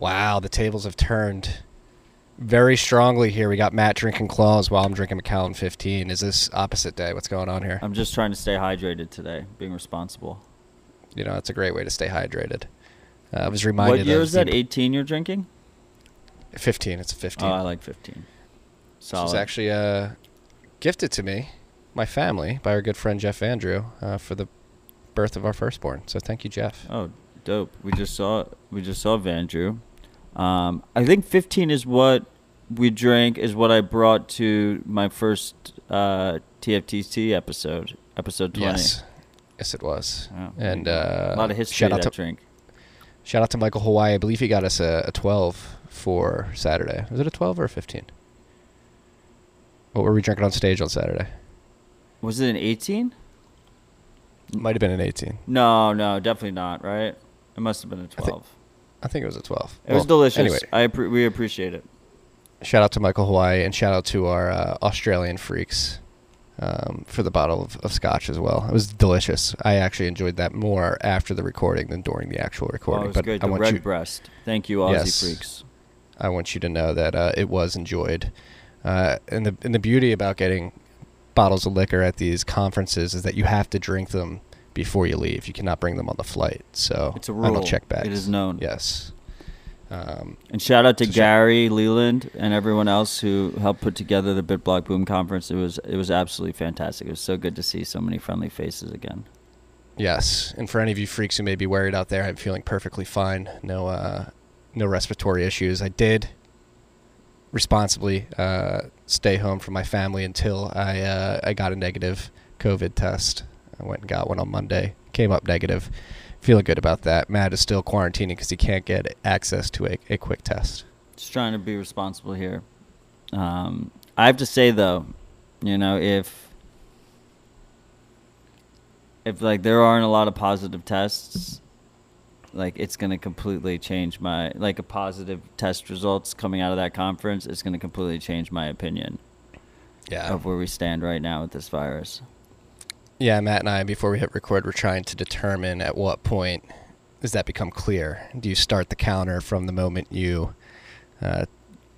Wow, the tables have turned very strongly here. We got Matt drinking claws while I'm drinking Macallan 15. Is this opposite day? What's going on here? I'm just trying to stay hydrated today, being responsible. You know, it's a great way to stay hydrated. Uh, I was reminded. What year of is that? 18 you're drinking? 15. It's a 15. Oh, I like 15. Solid. This was actually uh, gifted to me, my family, by our good friend Jeff Vandrew uh, for the birth of our firstborn. So thank you, Jeff. Oh, dope. We just saw we just saw Vandrew. Um, I think 15 is what we drank is what I brought to my first uh, TFTC episode, episode 20. Yes. Yes, it was. There and uh, a lot of history shout out that to drink. shout out to Michael Hawaii. I believe he got us a, a 12 for Saturday. Was it a 12 or a 15? What were we drinking on stage on Saturday? Was it an 18? Might have been an 18. No, no, definitely not. Right? It must have been a think- 12. I think it was a 12. It was delicious. Anyway, I appre- we appreciate it. shout out to Michael Hawaii and shout out to our uh, Australian freaks um, for the bottle of, of scotch as well. It was delicious. I actually enjoyed that more after the recording than during the actual Oh, recording. it was but great. I The want red you, breast. Thank you, Aussie Yes. freaks. I want you to know that uh, it was enjoyed. Uh, and the and the beauty about getting bottles of liquor at these conferences is that you have to drink them before you leave. You cannot bring them on the flight. So It's a rule. check bags. It is known. Yes. Um, And shout out to So shout- Gary Leland and everyone else who helped put together the BitBlock Boom conference. It was it was absolutely fantastic. It was so good to see so many friendly faces again. Yes, and for any of you freaks who may be worried out there, I'm feeling perfectly fine. No, uh, no respiratory issues. I did responsibly uh, stay home from my family until I uh, I got a negative COVID test. I went and got one on Monday. Came up negative. Feeling good about that. Matt is still quarantining because he can't get access to a, a quick test. Just trying to be responsible here. Um, I have to say though, you know, if if like there aren't a lot of positive tests, like it's gonna completely change my like a positive test results coming out of that conference. It's gonna completely change my opinion Yeah. of where we stand right now with this virus. Yeah, Matt and I, before we hit record, we're trying to determine at what point does that become clear. Do you start the counter from the moment you uh,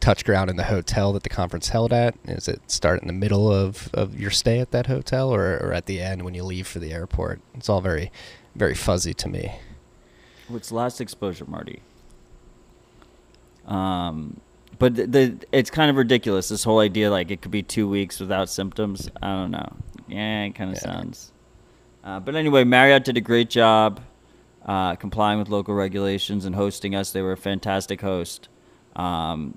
touch ground in the hotel that the conference held at? Is it start in the middle of, of your stay at that hotel or, or at the end when you leave for the airport? It's all very, very fuzzy to me. What's last exposure, Marty? Um, but the, the it's kind of ridiculous. This whole idea, like it could be two weeks without symptoms. I don't know. Yeah, it kind of Yeah. sounds. Uh, but anyway, Marriott did a great job uh, complying with local regulations and hosting us. They were a fantastic host. Um,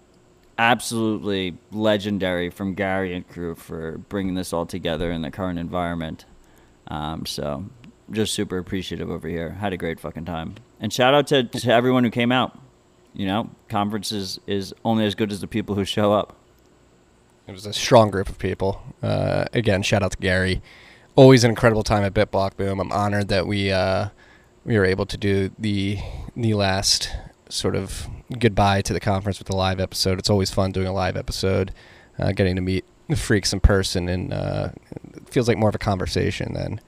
absolutely legendary from Gary and crew for bringing this all together in the current environment. Um, so just super appreciative over here. Had a great fucking time. And shout out to, to everyone who came out. You know, conference is, is only as good as the people who show up. It was a strong group of people. Uh, again, shout out to Gary. Always an incredible time at BitBlock Boom. I'm honored that we uh, we were able to do the the last sort of goodbye to the conference with a live episode. It's always fun doing a live episode, uh, getting to meet the freaks in person, and uh, it feels like more of a conversation than.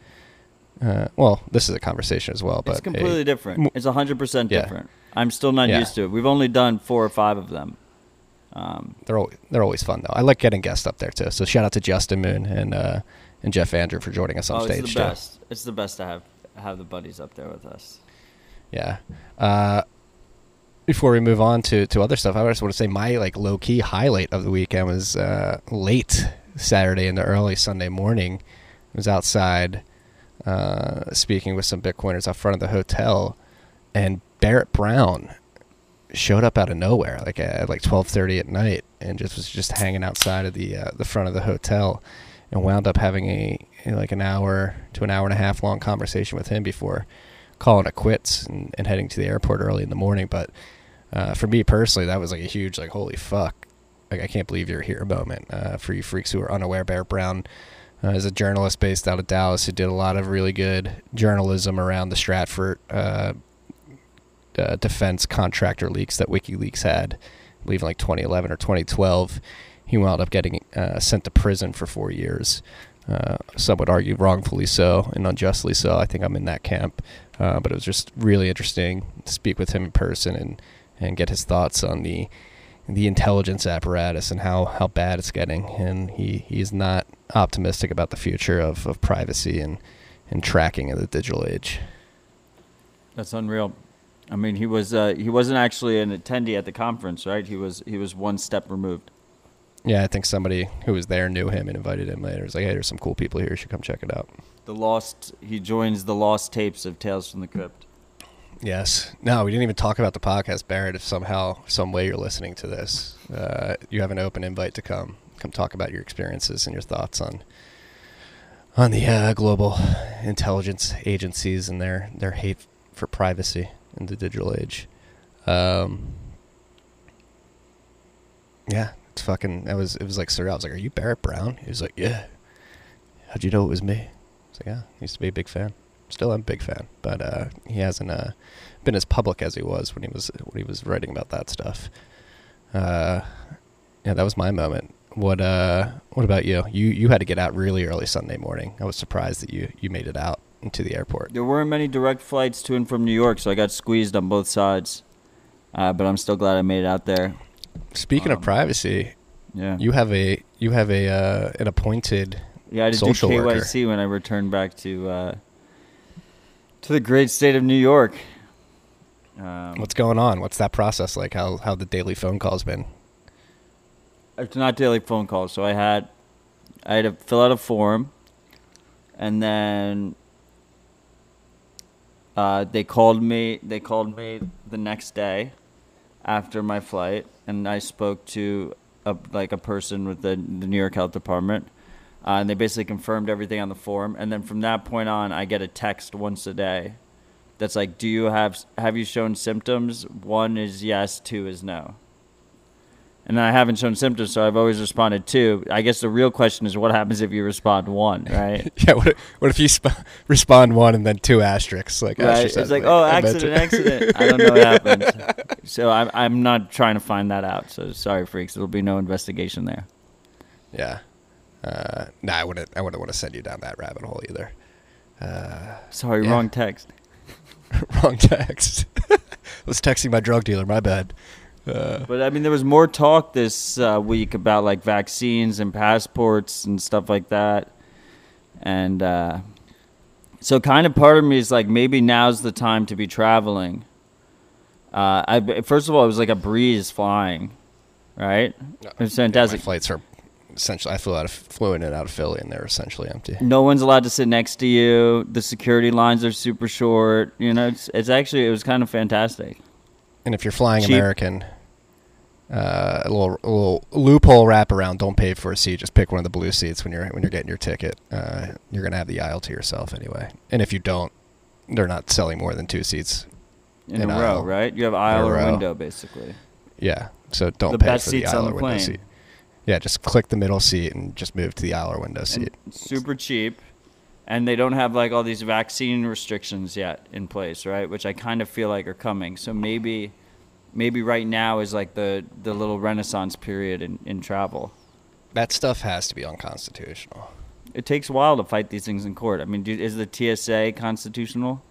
Uh, well, this is a conversation as well, but it's completely a- different. It's 100% Yeah. different. I'm still not Yeah. used to it. We've only done four or five of them. Um, they're always, they're always fun though. I like getting guests up there too. So shout out to Justin Moon and uh, and Jeff Vandrew for joining us on oh, stage it's the too. best. It's the best to have have the buddies up there with us. Yeah. Uh, before we move on to, to other stuff, I just want to say my like low key highlight of the weekend was uh, late Saturday into early Sunday morning. I was outside uh, speaking with some Bitcoiners out front of the hotel, and Barrett Brown showed up out of nowhere, like at like twelve thirty at night, and just was just hanging outside of the uh, the front of the hotel, and wound up having a like an hour to an hour and a half long conversation with him before calling it quits and, and heading to the airport early in the morning. But uh, for me personally, that was like a huge like holy fuck, like I can't believe you're here moment. Uh, for you freaks who are unaware, Barrett Brown uh, is a journalist based out of Dallas who did a lot of really good journalism around the Stratfor uh, uh, defense contractor leaks that WikiLeaks had, I believe in like 2011 or 2012. He wound up getting uh, sent to prison for four years. Uh, some would argue wrongfully so and unjustly so. I think I'm in that camp. Uh, but it was just really interesting to speak with him in person and, and get his thoughts on the the intelligence apparatus and how, how bad it's getting. And he, he's not optimistic about the future of, of privacy and, and tracking in the digital age. That's unreal. I mean, he was uh, he wasn't actually an attendee at the conference, right? He was he was one step removed. Yeah, I think somebody who was there knew him and invited him later. It was like, hey, there's some cool people here. You should come check it out. The lost he joins the lost tapes of Tales from the Crypt. Yes. No, we didn't even talk about the podcast, Barrett. If somehow, some way you're listening to this, uh, you have an open invite to come come talk about your experiences and your thoughts on on the uh, global intelligence agencies and their their hate for privacy in the digital age. Um, yeah, it's fucking. That was it was like surreal. I was like, "Are you Barrett Brown?" He was like, "Yeah." How'd you know it was me? I was like, "Yeah, I used to be a big fan." Still, I'm a big fan, but uh, he hasn't uh, been as public as he was when he was when he was writing about that stuff. Uh, yeah, that was my moment. What uh, what about you? You you had to get out really early Sunday morning. I was surprised that you you made it out into the airport. There weren't many direct flights to and from New York, so I got squeezed on both sides. Uh, but I'm still glad I made it out there. Speaking of Um, privacy, Yeah. you have a you have a uh, an appointed Yeah, I to do social worker. KYC when I returned back to uh, to the great state of New York. Um, What's going on? What's that process like? How how the daily phone calls been? it's not daily phone calls, so I had I had to fill out a form, and then uh, they called me. They called me the next day after my flight, and I spoke to a, like a person with the, the New York Health Department, uh, and they basically confirmed everything on the form. And then from that point on, I get a text once a day. That's like, do you have have you shown symptoms? One is yes, two is no. And I haven't shown symptoms, so I've always responded two. I guess the real question is, what happens if you respond one, right? Yeah. What if, what if you sp- respond one and then two asterisks? Like right? It's like, like, oh, accident, accident. I don't know what happened. So I'm I'm not trying to find that out. So sorry, freaks. There'll be no investigation there. Yeah. Uh, nah, I wouldn't. I wouldn't want to send you down that rabbit hole either. Uh, Sorry, Yeah. wrong text. wrong text. I was texting my drug dealer. My bad. Uh, But I mean, there was more talk this uh, week about like vaccines and passports and stuff like that, and uh, so kind of part of me is like maybe now's the time to be traveling. Uh, I first of all, it was like a breeze flying, right? It was my fantastic. flights are essentially. I flew out of flew in and out of Philly, and they're essentially empty. No one's allowed to sit next to you. The security lines are super short. You know, it's, it's actually it was kind of fantastic. And if you're flying Cheap. American, uh, a little a little loophole wraparound. Don't pay for a seat. Just pick one of the blue seats when you're when you're getting your ticket. Uh, you're gonna have the aisle to yourself anyway. And if you don't, they're not selling more than two seats. In, In a row, aisle. right? You have aisle or row. window, basically. Yeah. So don't The pay best for the seats aisle on or the window plane. seat. Yeah, just click the middle seat and just move to the aisle or window and seat. super cheap and they don't have like all these vaccine restrictions yet in place right which i kind of feel like are coming so maybe maybe right now is like the the little renaissance period in, in travel That stuff has to be unconstitutional. it takes a while to fight these things in court i mean do, is the tsa constitutional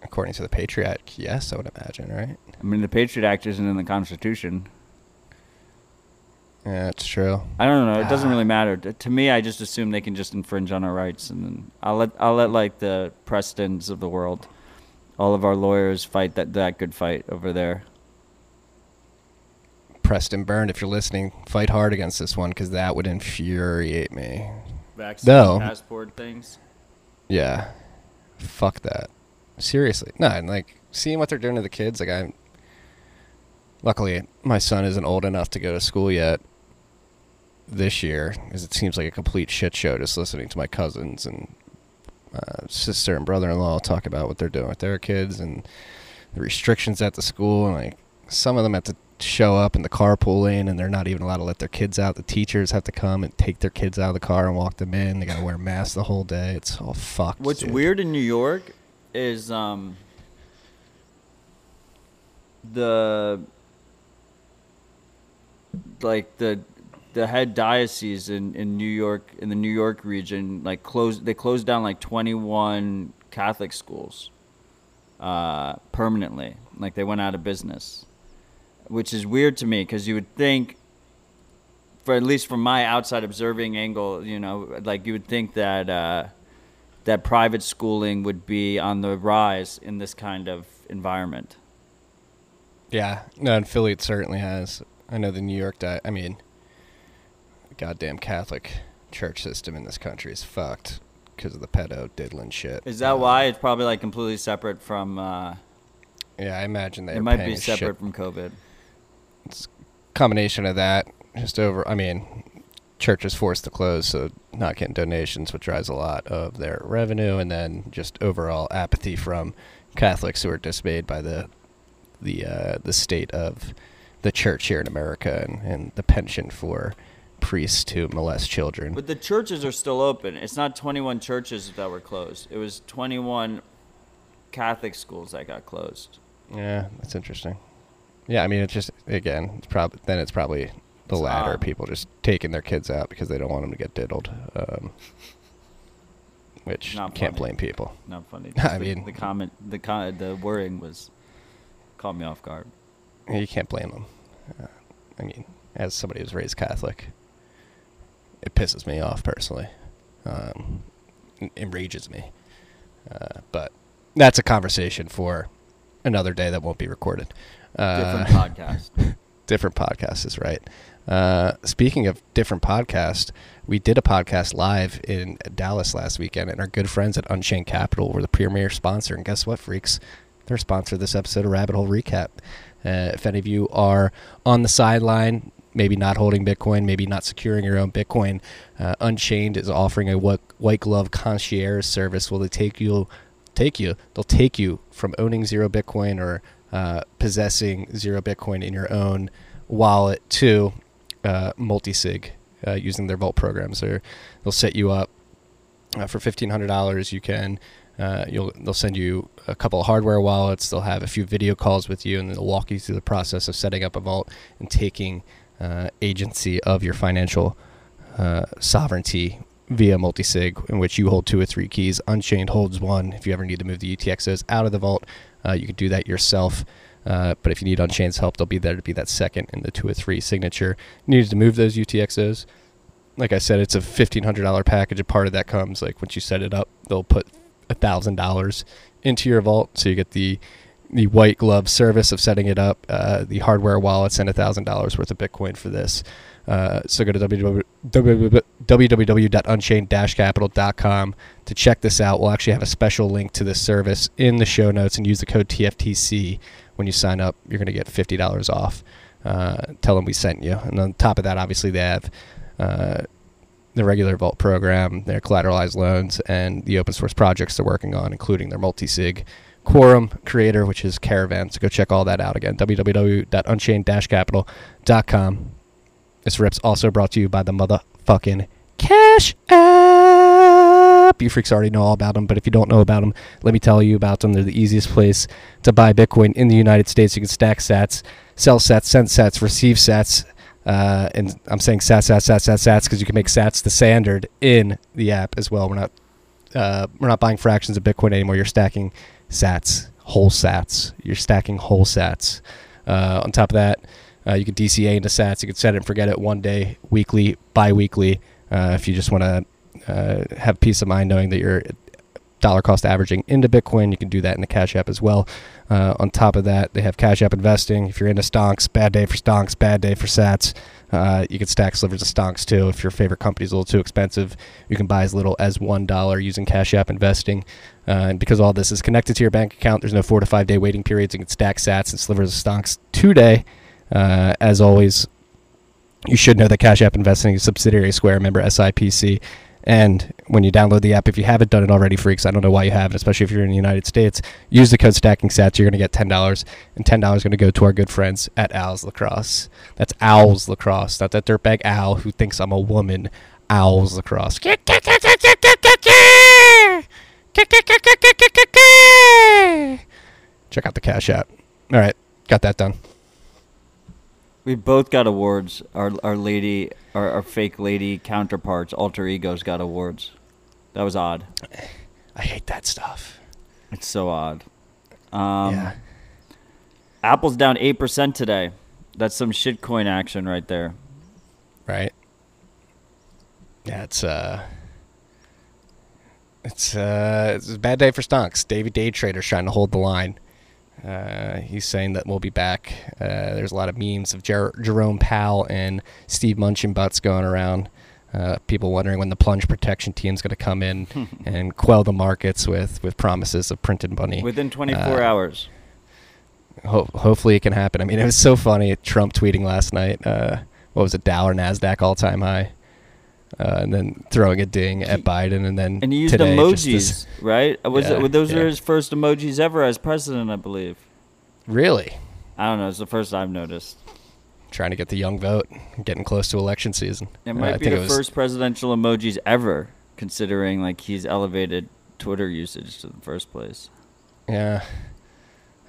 According to the Patriot Act, yes, I would imagine, right? i mean the patriot act isn't in the constitution Yeah, that's true. i don't know it doesn't Ah. really matter to, to me i just assume they can just infringe on our rights and then i'll let i'll let like the prestons of the world all of our lawyers fight that that good fight over there Preston Byrne, if you're listening, fight hard against this one because that would infuriate me. vaccine No. passport things. Yeah. Fuck that. Seriously. No, and like seeing what they're doing to the kids, like I luckily my son isn't old enough to go to school yet this year because it seems like a complete shit show just listening to my cousins and uh, sister and brother-in-law talk about what they're doing with their kids and the restrictions at the school and like some of them have to show up in the carpool lane and they're not even allowed to let their kids out. The teachers have to come and take their kids out of the car and walk them in. They gotta wear masks the whole day. It's all fucked What's dude. weird in New York is um the like the the head diocese in, in New York in the New York region like closed they closed down like 21 Catholic schools uh, permanently like they went out of business, which is weird to me because you would think, for at least from my outside observing angle, you know, like you would think that uh, that private schooling would be on the rise in this kind of environment. Yeah, no, in Philly it certainly has. I know the New York, di- I mean, goddamn Catholic church system in this country is fucked because of the pedo diddling shit. Is that why it's probably like completely separate from? Uh, Yeah, I imagine they it might be separate shit from COVID. It's combination of that, just over. I mean, churches forced to close, so not getting donations, which drives a lot of their revenue, and then just overall apathy from Catholics who are dismayed by the the uh, the state of the church here in America and, and the penchant for priests to molest children. But the churches are still open. It's not 21 churches that were closed. It was 21 Catholic schools that got closed. Yeah, that's interesting. Yeah, I mean, it's just again, it's probably then it's probably the It's latter. odd. People just taking their kids out because they don't want them to get diddled. Um, which Not can't funny. blame people. Not funny. I The- mean- the comment, the con- the wording was caught me off guard. You can't blame them. Uh, I mean, as somebody who's raised Catholic, it pisses me off personally. Um, enrages me. Uh, but that's a conversation for another day that won't be recorded. Uh, Different podcast. different podcast is right. Uh, speaking of different podcast, we did a podcast live in Dallas last weekend, and our good friends at Unchained Capital were the premier sponsor. And guess what, freaks? They're sponsored this episode of Rabbit Hole Recap. Uh, if any of you are on the sideline, maybe not holding Bitcoin, maybe not securing your own Bitcoin, uh, Unchained is offering a wh- white glove concierge service. Will they take you? Take you? They'll take you from owning zero Bitcoin or uh, possessing zero Bitcoin in your own wallet to uh, multi-sig uh, using their Vault programs. Or they'll set you up uh, for fifteen hundred dollars. You can uh, you'll they'll send you a couple of hardware wallets. They'll have a few video calls with you, and they'll walk you through the process of setting up a vault and taking uh, agency of your financial uh, sovereignty via multi-sig, in which you hold two or three keys. Unchained holds one. If you ever need to move the UTXOs out of the vault, uh, you can do that yourself. Uh, but if you need Unchained's help, they'll be there to be that second in the two or three signature. Needed to move those UTXOs. Like I said, it's a fifteen hundred dollar package. A part of that comes like once you set it up, they'll put a thousand dollars into your vault, so you get the the white glove service of setting it up, uh, the hardware wallets, and a thousand dollars worth of Bitcoin for this. Uh, so go to www- www.unchained-capital.com to check this out. We'll actually have a special link to this service in the show notes, and use the code TFTC when you sign up. You're going to get fifty dollars off. Uh, tell them we sent you, and on top of that, obviously they have. Uh, the regular Vault program, their collateralized loans, and the open source projects they're working on, including their multi-sig Quorum creator, which is Caravan. So go check all that out again. www.unchained-capital.com. This rip's also brought to you by the motherfucking Cash App. You freaks already know all about them, but if you don't know about them, let me tell you about them. They're the easiest place to buy Bitcoin in the United States. You can stack sats, sell sats, send sats, receive sats. Uh, and I'm saying sats, sats, sats, sats, sats because you can make sats the standard in the app as well. We're not uh, we're not buying fractions of Bitcoin anymore. You're stacking sats, whole sats. You're stacking whole sats. Uh, on top of that, uh, you can DCA into sats. You can set it and forget it one day, weekly, bi-weekly. Uh, if you just want to uh, have peace of mind knowing that you're dollar cost averaging into Bitcoin, you can do that in the Cash App as well. Uh, on top of that, they have Cash App investing. If you're into stonks, bad day for stonks, bad day for sats. Uh, you can stack slivers of stonks too. If your favorite company's a little too expensive, you can buy as little as one dollar using Cash App investing. Uh, and because all this is connected to your bank account, there's no four to five day waiting periods. You can stack sats and slivers of stonks today. Uh, as always, you should know that Cash App Investing is a subsidiary Square, member SIPC. And when you download the app, if you haven't done it already, freaks, I don't know why you haven't, especially if you're in the United States, use the code Stacking Sats. You're going to get $10, and $10 is going to go to our good friends at Owls Lacrosse. That's Owls Lacrosse, not that dirtbag owl who thinks I'm a woman. Owls Lacrosse. Check out the Cash App. All right, got that done. We both got awards. Our our lady, our, our fake lady counterparts, alter egos, got awards. That was odd. I hate that stuff. It's so odd. Um, yeah. Apple's down eight percent today. That's some shitcoin action right there. right? Yeah, it's uh, it's uh, it's a bad day for stonks. Davey Day Trader's trying to hold the line. Uh, he's saying that we'll be back. Uh, there's a lot of memes of Jer- Jerome Powell and Steve Mnuchin butts going around. Uh, people wondering when the plunge protection team's going to come in and quell the markets with, with promises of printed money. Within 24 Uh, hours. Ho- hopefully it can happen. I mean, it was so funny. Trump tweeting last night. Uh, what was it? Dow or Nasdaq all time high, uh, and then throwing a ding at Biden, and then And he used today, emojis, right? Was Yeah, it, those yeah. are his first emojis ever as president, I believe. really I don't know. It's the first I've noticed. trying to get the young vote, getting close to election season. It Uh, might I be think the was- first presidential emojis ever, considering like he's elevated Twitter usage to the first place. Yeah,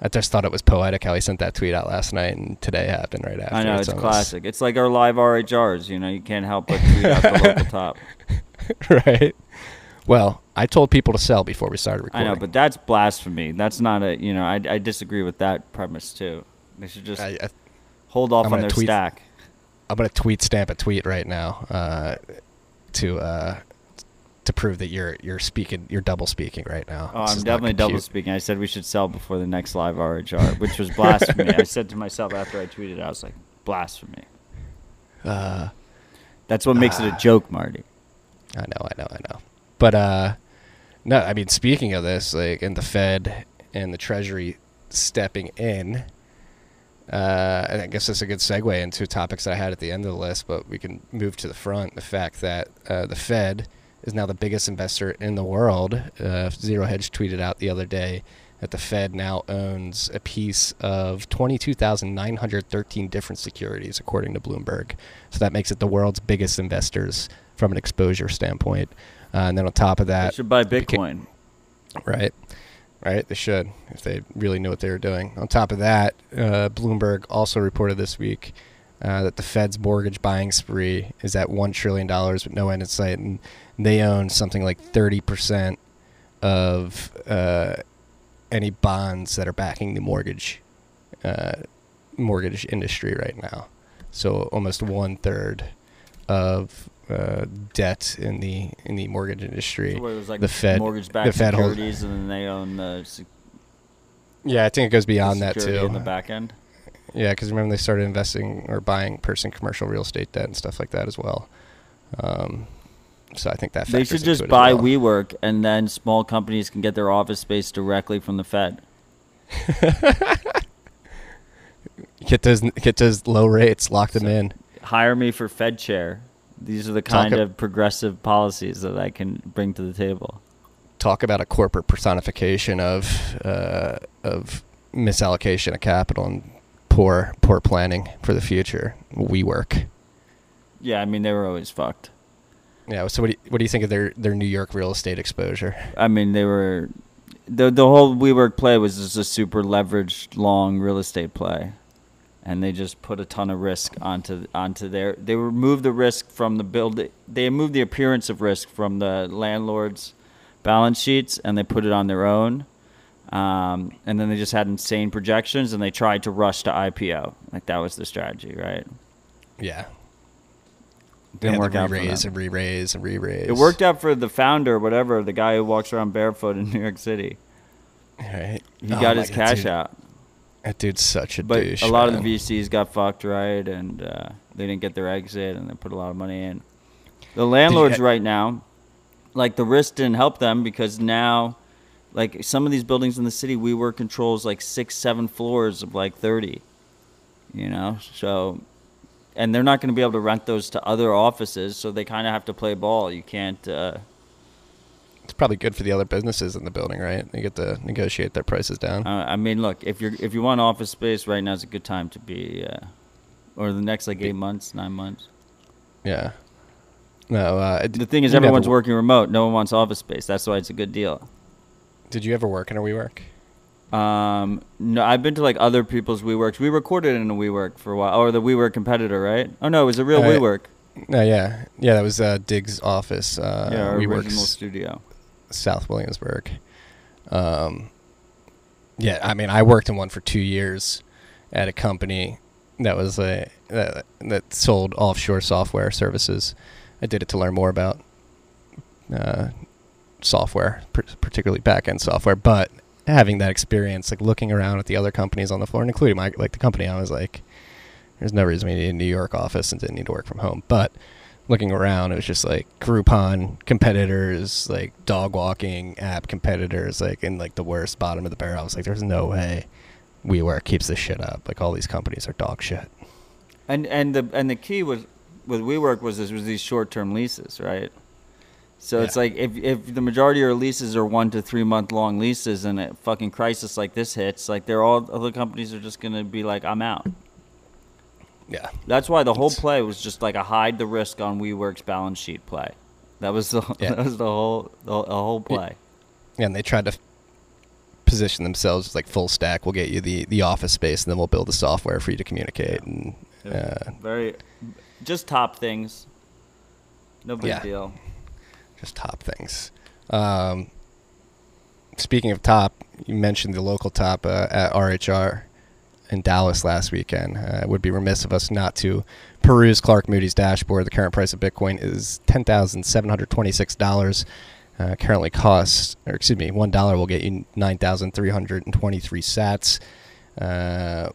I just thought it was poetic how he sent that tweet out last night, and today happened right after. I know it's almost- classic. It's like our live RHRs. You know, you can't help but tweet out the local top. right? Well, I told people to sell before we started recording. I know, but that's blasphemy. That's not a. You know, I, I disagree with that premise too. They should just I, I, hold off I'm on their tweet- stack. I'm gonna tweet stamp a tweet right now uh, to uh, to prove that you're you're speaking you're double speaking right now. Oh, This I'm definitely double speaking. I said we should sell before the next live RHR, which was blasphemy. I said to myself after I tweeted, I was like, blasphemy. Uh, That's what makes it a Ah. joke, Marty. I know, I know, I know. But uh, no, I mean, speaking of this, like, and the Fed and the Treasury stepping in, uh, and I guess that's a good segue into topics that I had at the end of the list. But we can move to the front. The fact that uh, the Fed is now the biggest investor in the world. Uh, Zero Hedge tweeted out the other day that the Fed now owns a piece of 22,913 different securities, according to Bloomberg. So that makes it the world's biggest investors from an exposure standpoint. Uh, and then on top of that, They should buy Bitcoin. right, right, they should if they really knew what they were doing. On top of that, uh, Bloomberg also reported this week uh, that the Fed's mortgage buying spree is at one trillion dollars with no end in sight, and they own something like thirty percent of uh, any bonds that are backing the mortgage uh, mortgage industry right now. So almost one third of uh, debt in the in the mortgage industry. So like the Fed- the Fed securities, and then they own the, sec- Yeah, I think it goes beyond that too. in the back end. Yeah, because remember they started investing or buying person commercial real estate debt and stuff like that as well. Um, so I think that They should just buy well. WeWork, and then small companies can get their office space directly from the Fed. get those get those low rates, lock them in. Hire me for Fed chair. These are the kind ab- of progressive policies that I can bring to the table. Talk about a corporate personification of uh, of misallocation of capital and poor poor planning for the future. We work. Yeah, I mean they were always fucked. Yeah. So what do you, what do you think of their their New York real estate exposure? I mean they were the the whole WeWork play was just a super leveraged long real estate play, and they just put a ton of risk onto onto their. They removed the risk from the build. They removed the appearance of risk from the landlord's balance sheets, and they put it on their own. Um, and then they just had insane projections, and they tried to rush to IPO. Like that was the strategy, right? Yeah. Didn't yeah, work the out for re-raise and re-raise and re-raise. It worked out for the founder, whatever, the guy who walks around barefoot in New York City. Right. He Oh got his God, cash dude. out. That dude's such a But douche. a lot of the VCs got fucked, right? And uh, they didn't get their exit, and they put a lot of money in. The landlords right now, like the risk didn't help them because now, like some of these buildings in the city, WeWork controls like six, seven floors of like thirty. You know, so, and they're not going to be able to rent those to other offices, so they kind of have to play ball. You can't. Uh, It's probably good for the other businesses in the building, right? They get to negotiate their prices down. Uh, I mean, look, if you're if you want office space right now is a good time to be, uh, or the next like eight months, nine months. yeah. No. Uh, The thing is, everyone's wo- working remote. No one wants office space. That's why it's a good deal. Did you ever work in a WeWork? Um, no, I've been to like other people's WeWorks. We recorded in a WeWork for a while, or the WeWork competitor, right? Oh no, it was a real Uh, WeWork. No. Yeah. Yeah. That was uh, Diggs' office. Uh, yeah, our original studio. South Williamsburg. Um. Yeah. I mean, I worked in one for two years. at a company that was a that, that sold offshore software services. I did it to learn more about uh, software, particularly back-end software. But having that experience, like looking around at the other companies on the floor, and including my like the company, I was like, "There's no reason we need a New York office and didn't need to work from home." But looking around, it was just like Groupon competitors, like dog walking app competitors, like in like the worst bottom of the barrel. I was like, "There's no way WeWork keeps this shit up. Like all these companies are dog shit." And and the and the key was with WeWork was this was these short term leases, right? So yeah. it's like if if the majority of your leases are one to three month long leases, and a fucking crisis like this hits, like they're all other companies are just gonna be like, I'm out. Yeah. That's why the whole play was just like a hide the risk on WeWork's balance sheet play. That was the yeah. that was the whole the, the whole play. Yeah, and they tried to position themselves like full stack. We'll get you the the office space, and then we'll build the software for you to communicate. And uh, very just top things. No big yeah. deal just top things. Um, speaking of top, you mentioned the local top uh, at RHR in Dallas last weekend. Uh, it would be remiss of us not to peruse Clark Moody's dashboard. The current price of Bitcoin is ten thousand seven hundred twenty-six dollars. Uh, currently costs, or excuse me, one dollar will get you nine thousand three hundred and twenty-three Sats. Uh,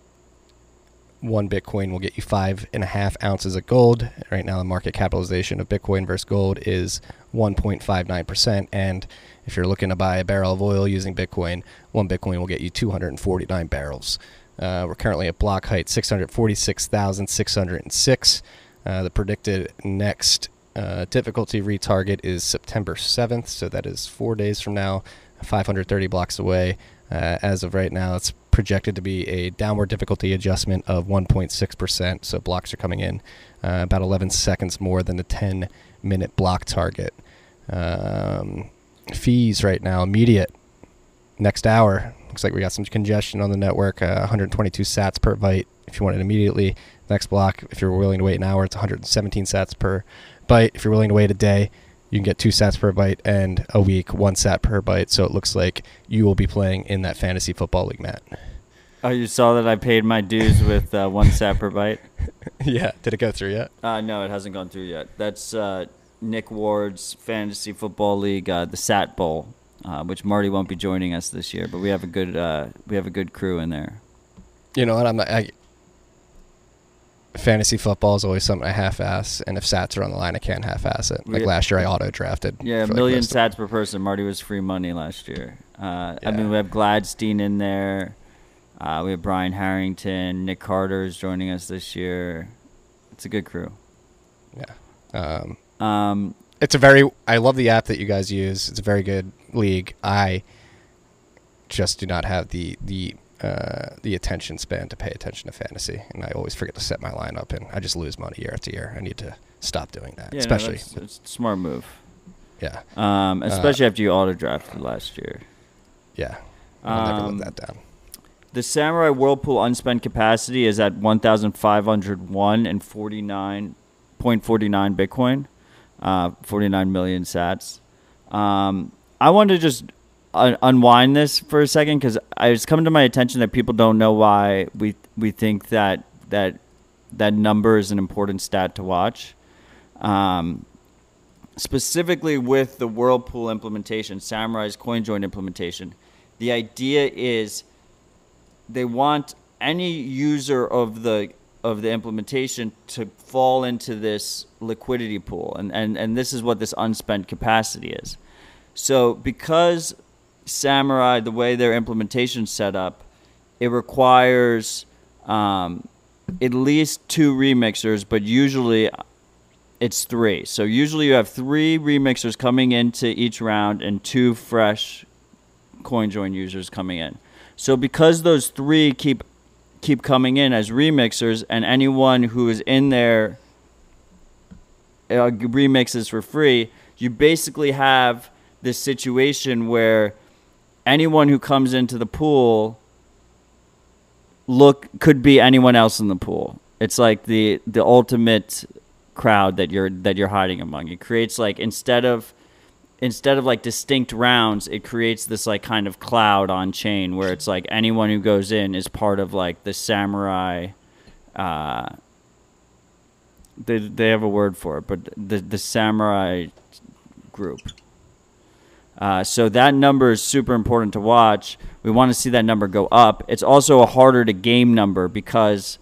one Bitcoin will get you five and a half ounces of gold. Right now, the market capitalization of Bitcoin versus gold is 1.59%. And if you're looking to buy a barrel of oil using Bitcoin, one Bitcoin will get you 249 barrels. Uh, we're currently at block height 646,606. Uh, the predicted next uh, difficulty retarget is September 7th, so that is four days from now, 530 blocks away. Uh, as of right now, it's projected to be a downward difficulty adjustment of 1.6%. So blocks are coming in uh, about 11 seconds more than the 10 minute block target. Um, fees right now, immediate, next hour. Looks like we got some congestion on the network. Uh, 122 sats per byte if you want it immediately. Next block, if you're willing to wait an hour, it's 117 sats per byte. If you're willing to wait a day, you can get two sats per byte and a week one sat per byte. So it looks like you will be playing in that fantasy football league, Matt. Oh, you saw that I paid my dues with uh, one sat per byte. yeah, did it go through yet? Uh, no, it hasn't gone through yet. That's uh, Nick Ward's fantasy football league, uh, the Sat Bowl, uh, which Marty won't be joining us this year, but we have a good uh, we have a good crew in there. You know what? I'm I, fantasy football is always something I half-ass, and if sats are on the line, I can't half-ass it. Like last year, I auto-drafted. Yeah, a million like sats per person. Marty was free money last year. Uh, yeah. I mean, we have Gladstein in there. Uh, we have Brian Harrington. Nick Carter is joining us this year. It's a good crew. Yeah. Um, um, it's a very. I love the app that you guys use. It's a very good league. I just do not have the the uh, the attention span to pay attention to fantasy, and I always forget to set my lineup, and I just lose money year after year. I need to stop doing that, yeah, especially. No, it's a smart move. Yeah. Um, uh, especially uh, after you auto drafted last year. Yeah. I'll um, never let that down. The Samurai Whirlpool unspent capacity is at 1,501 and 49.49 Bitcoin, uh, 49 million sats. Um, I wanted to just un- unwind this for a second because it's coming to my attention that people don't know why we we think that that that number is an important stat to watch. Um, specifically with the Whirlpool implementation, Samurai's CoinJoin implementation, the idea is they want any user of the of the implementation to fall into this liquidity pool and, and, and this is what this unspent capacity is. So because Samurai, the way their implementation set up, it requires um, at least two remixers, but usually it's three. So usually you have three remixers coming into each round and two fresh CoinJoin users coming in. So because those three keep keep coming in as remixers, and anyone who is in there uh, remixes for free, you basically have this situation where anyone who comes into the pool look could be anyone else in the pool. It's like the the ultimate crowd that you're that you're hiding among. It creates like instead of instead of like distinct rounds, it creates this like kind of cloud on chain where it's like anyone who goes in is part of like the samurai. Uh, they they have a word for it, but the the samurai group. Uh, so that number is super important to watch. We want to see that number go up. It's also a harder to game number because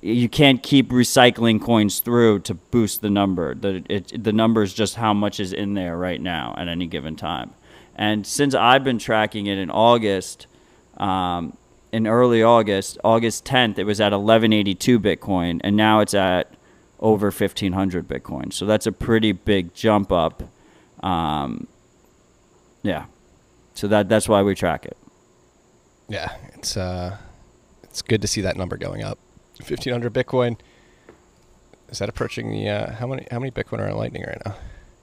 you can't keep recycling coins through to boost the number. The it, the number is just how much is in there right now at any given time. And since I've been tracking it in August, um, in early August, August 10th, it was at 1182 Bitcoin, and now it's at over 1500 Bitcoin. So that's a pretty big jump up. Um, yeah. So that that's why we track it. Yeah, it's uh, it's good to see that number going up. Fifteen hundred Bitcoin. Is that approaching the uh, how many how many Bitcoin are on Lightning right now?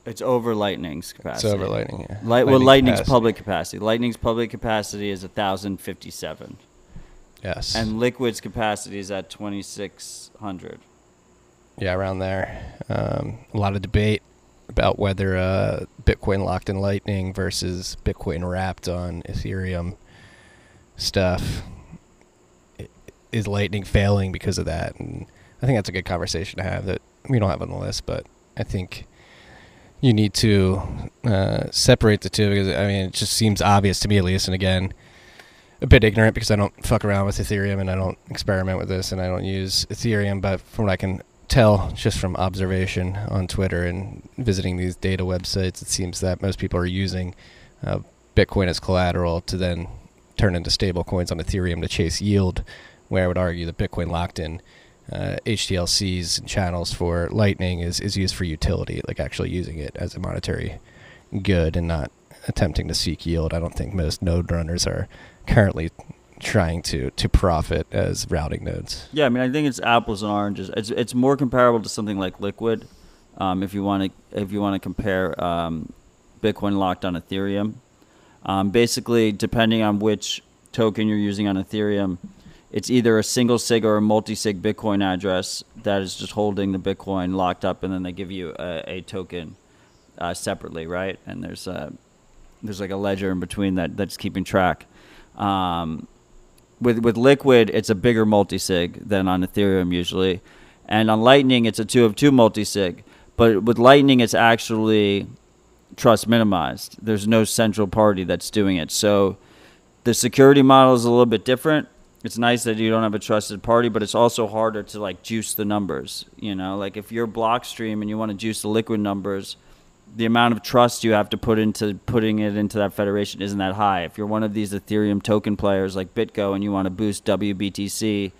It's over Lightning's capacity. It's over Lightning. Yeah. Light, well, Lightning's capacity. public capacity. Lightning's public capacity is thousand fifty seven, Yes. and Liquid's capacity is at twenty six hundred. Yeah, around there. Um, a lot of debate about whether uh, Bitcoin locked in Lightning versus Bitcoin wrapped on Ethereum stuff. Is Lightning failing because of that? And I think that's a good conversation to have that we don't have on the list, but I think you need to uh, separate the two because I mean it just seems obvious to me at least. And again, a bit ignorant because I don't fuck around with Ethereum and I don't experiment with this and I don't use Ethereum. But from what I can tell, just from observation on Twitter and visiting these data websites, it seems that most people are using uh, Bitcoin as collateral to then turn into stable coins on Ethereum to chase yield. Where I would argue that Bitcoin locked in uh, HTLCs and channels for Lightning is, is used for utility, like actually using it as a monetary good and not attempting to seek yield. I don't think most node runners are currently trying to, to profit as routing nodes. Yeah, I mean, I think it's apples and oranges. It's it's more comparable to something like Liquid, um, if you want to if you want to compare um, Bitcoin locked on Ethereum. Um, basically, depending on which token you're using on Ethereum, it's either a single sig or a multi sig Bitcoin address that is just holding the Bitcoin locked up, and then they give you a, a token uh, separately, right? And there's a there's like a ledger in between that that's keeping track. Um, with with Liquid, it's a bigger multi-sig than on Ethereum usually, and on Lightning, it's a two of two multi-sig. But with Lightning, it's actually trust minimized. There's no central party that's doing it, so the security model is a little bit different. It's nice that you don't have a trusted party, but it's also harder to like juice the numbers. You know, like if you're Blockstream and you want to juice the Liquid numbers, the amount of trust you have to put into putting it into that federation isn't that high. If you're one of these Ethereum token players like BitGo and you want to boost WBTC,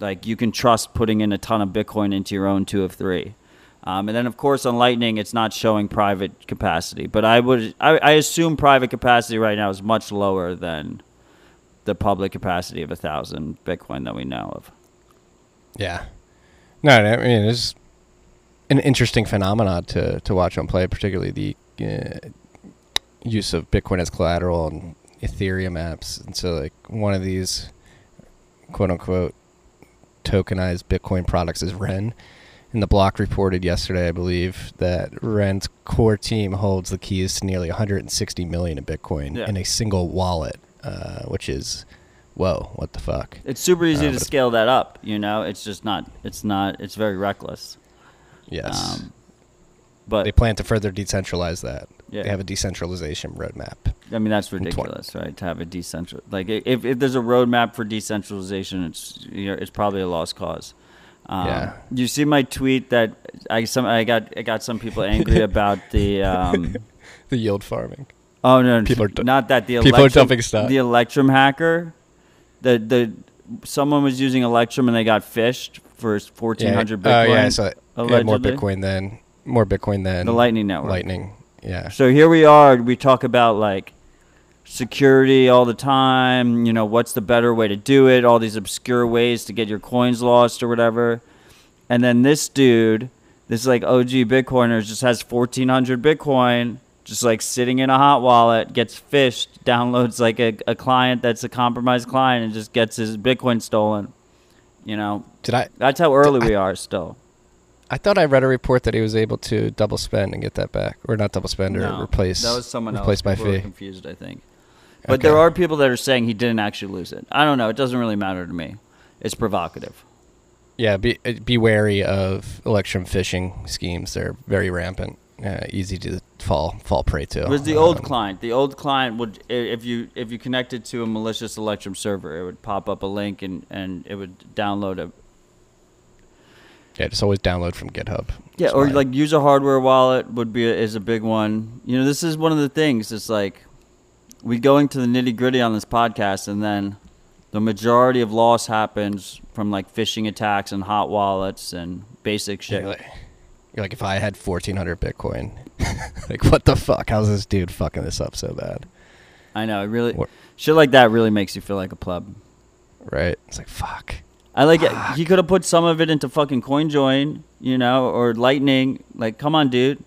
like you can trust putting in a ton of Bitcoin into your own two of three. Um, and then of course on Lightning, it's not showing private capacity, but I would I, I assume private capacity right now is much lower than the public capacity of a thousand Bitcoin that we know of. Yeah. No, I mean, it's an interesting phenomenon to, to watch on play, particularly the uh, use of Bitcoin as collateral and Ethereum apps. And so, like, one of these quote unquote tokenized Bitcoin products is Ren. And the block reported yesterday, I believe, that Ren's core team holds the keys to nearly 160 million in Bitcoin Yeah. in a single wallet, uh, which is, whoa, what the fuck? It's super easy Uh, to scale that up. You know, it's just not. It's not. It's very reckless. Yes. Um, but they plan to further decentralize that. Yeah. They have a decentralization roadmap. I mean, that's twen- ridiculous, right? To have a decentral like if if there's a roadmap for decentralization, it's you know, it's probably a lost cause. Um, Yeah. You see my tweet that I some I got I got some people angry about the. Um, The yield farming. oh no, People are du- not that the people are dumping stock. The Electrum hacker, the the someone was using Electrum and they got phished for fourteen hundred Oh Bitcoin. yeah, so yeah, more. Bitcoin than more Bitcoin than The Lightning Network. Lightning. Yeah. So here we are. We talk about like security all the time. You know, what's the better way to do it? All these obscure ways to get your coins lost or whatever. And then this dude, this like OG Bitcoiner, just has 1,400 Bitcoin, just like sitting in a hot wallet, gets phished, downloads like a, a client that's a compromised client, and just gets his Bitcoin stolen. You know, Did I? that's how early we are still. I thought I read a report that he was able to double spend and get that back, or not double spend, or No, replace. That was someone replace else. by People were fee. confused, I think. But there are people that are saying he didn't actually lose it. I don't know. It doesn't really matter to me. It's provocative. Yeah, be uh, be wary of Electrum phishing schemes. They're very rampant, uh, easy to fall fall prey to. It was the old Um, client. The old client would, if you if you connected to a malicious Electrum server, it would pop up a link and, and it would download a Yeah, just always download from GitHub. yeah, It's or my- like use a hardware wallet would be a, is a big one. You know, this is one of the things. It's like we go into the nitty gritty on this podcast, and then the majority of loss happens from like phishing attacks and hot wallets and basic shit. You're like, you're like, if I had 1,400 Bitcoin, like, what the fuck? How's this dude fucking this up so bad? I know it really shit like that really makes you feel like a pleb. Right? It's like, fuck. I like it. He could have put some of it into fucking CoinJoin, you know, or Lightning. Like, come on, dude.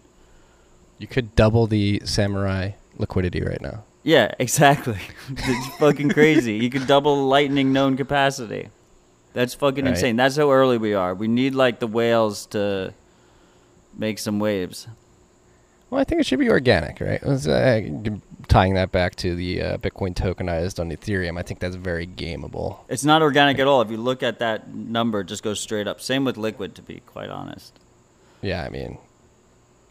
You could double the Samurai liquidity right now. Yeah, exactly. it's fucking crazy. You could double Lightning known capacity. That's fucking Right. insane. That's how early we are. We need like the whales to make some waves. Well, I think it should be organic, right? Uh, tying that back to the uh, Bitcoin tokenized on Ethereum, I think that's very gameable. It's not organic at all. If you look at that number, it just goes straight up. Same with liquid, to be quite honest. Yeah, I mean,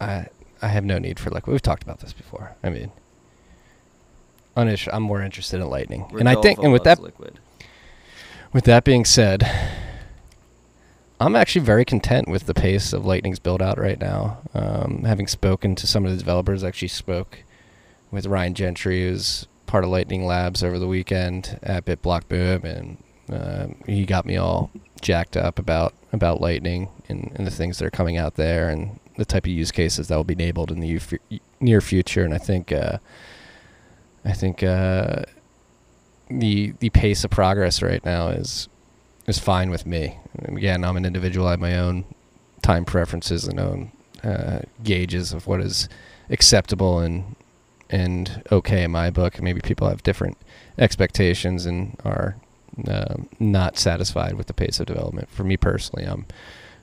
I I have no need for like we've talked about this before. I mean, unish, I'm more interested in Lightning, and I think, and with that liquid. With that being said, I'm actually very content with the pace of Lightning's build out right now. Um, having spoken to some of the developers, I actually spoke with Ryan Gentry, who's part of Lightning Labs over the weekend at BitBlock Boom, and um he got me all jacked up about about Lightning and, and the things that are coming out there and the type of use cases that will be enabled in the near future. And I think uh, I think uh, the the pace of progress right now is is fine with me. Again, I'm an individual. I have my own time preferences and own uh, gauges of what is acceptable and and okay in my book. Maybe people have different expectations and are um not satisfied with the pace of development. For me personally, I'm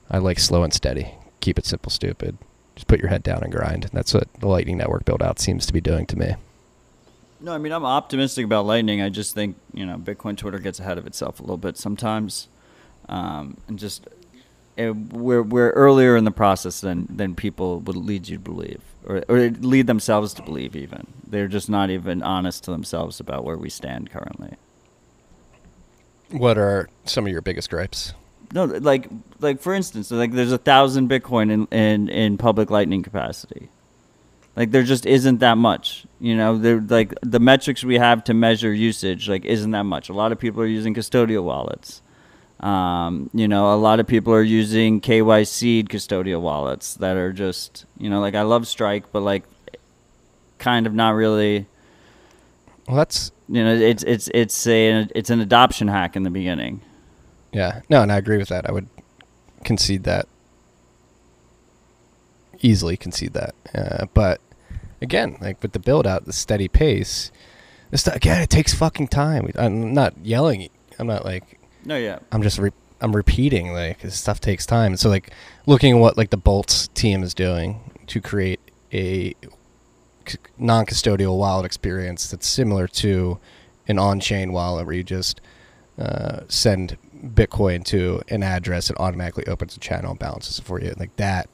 I like slow and steady. Keep it simple, stupid. Just put your head down and grind. That's what the Lightning Network build out seems to be doing to me. No, I mean I'm optimistic about Lightning. I just think you know Bitcoin Twitter gets ahead of itself a little bit sometimes, um, and just it, we're we're earlier in the process than than people would lead you to believe, or or lead themselves to believe. Even they're just not even honest to themselves about where we stand currently. What are some of your biggest gripes? No, like like for instance, like there's a thousand Bitcoin in, in, in public Lightning capacity. Like there just isn't that much. You know, they're like the metrics we have to measure usage, like isn't that much. A lot of people are using custodial wallets. Um, you know, a lot of people are using KYC custodial wallets that are just you know, like I love Strike, but like kind of not really Well, that's you know, it's it's it's a it's an adoption hack in the beginning. Yeah, no, and I agree with that. I would concede that easily, concede that. Uh, but again, like with the build out, the steady pace, this stuff, again, it takes fucking time. I'm not yelling. I'm not like No, yeah. I'm just re- I'm repeating like this stuff takes time. So like looking at what like the Bolts team is doing to create a non-custodial wallet experience that's similar to an on-chain wallet where you just uh, send Bitcoin to an address and automatically opens a channel and balances it for you. Like that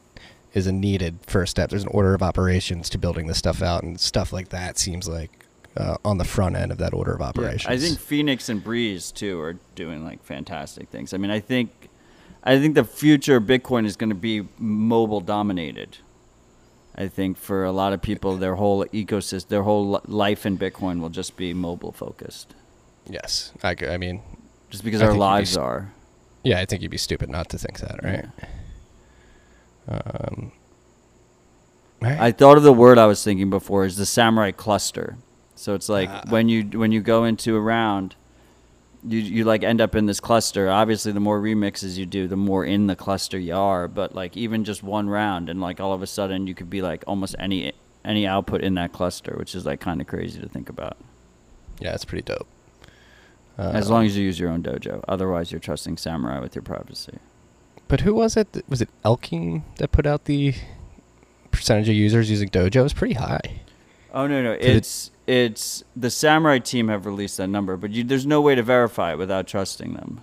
is a needed first step. There's an order of operations to building this stuff out, and stuff like that seems like uh, on the front end of that order of operations. I think Phoenix and Breez too are doing like fantastic things. I mean, I think I think the future of Bitcoin is going to be mobile dominated. I think for a lot of people, their whole ecosystem, their whole life in Bitcoin will just be mobile focused, yes, I, I mean, just because I our be lives st- are. Yeah, I think you'd be stupid not to think that, right? Um, right. I thought of the word I was thinking before is the samurai cluster. So it's like Ah. when you when you go into a round, you you like end up in this cluster. Obviously, the more remixes you do, the more in the cluster you are. But like even just one round, and like all of a sudden you could be like almost any any output in that cluster, which is like kind of crazy to think about. yeah, it's pretty dope. Uh, as long as you use your own dojo, otherwise you're trusting samurai with your privacy. But who was it? Was it Elking that put out the percentage of users using Dojo? It was pretty high. Oh no no, it- it's it's the Samurai team have released that number, but you, there's no way to verify it without trusting them.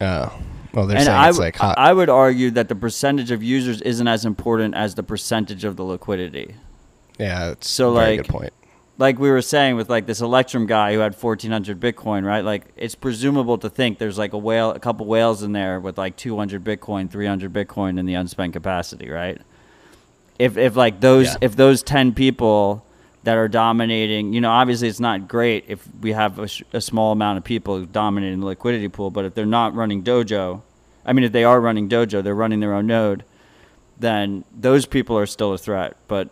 Oh, well, they're and saying I, it's like hot. I would argue that the percentage of users isn't as important as the percentage of the liquidity. yeah, it's so, a very like, good point. Like we were saying with like this Electrum guy who had 1400 Bitcoin, right? Like it's presumable to think there's like a whale, a couple whales in there with like 200 Bitcoin, 300 Bitcoin in the unspent capacity, right? If if like those Yeah. if those 10 people that are dominating, you know, obviously it's not great if we have a, sh- a small amount of people dominating the liquidity pool, but if they're not running Dojo, I mean, if they are running Dojo, they're running their own node, then those people are still a threat. But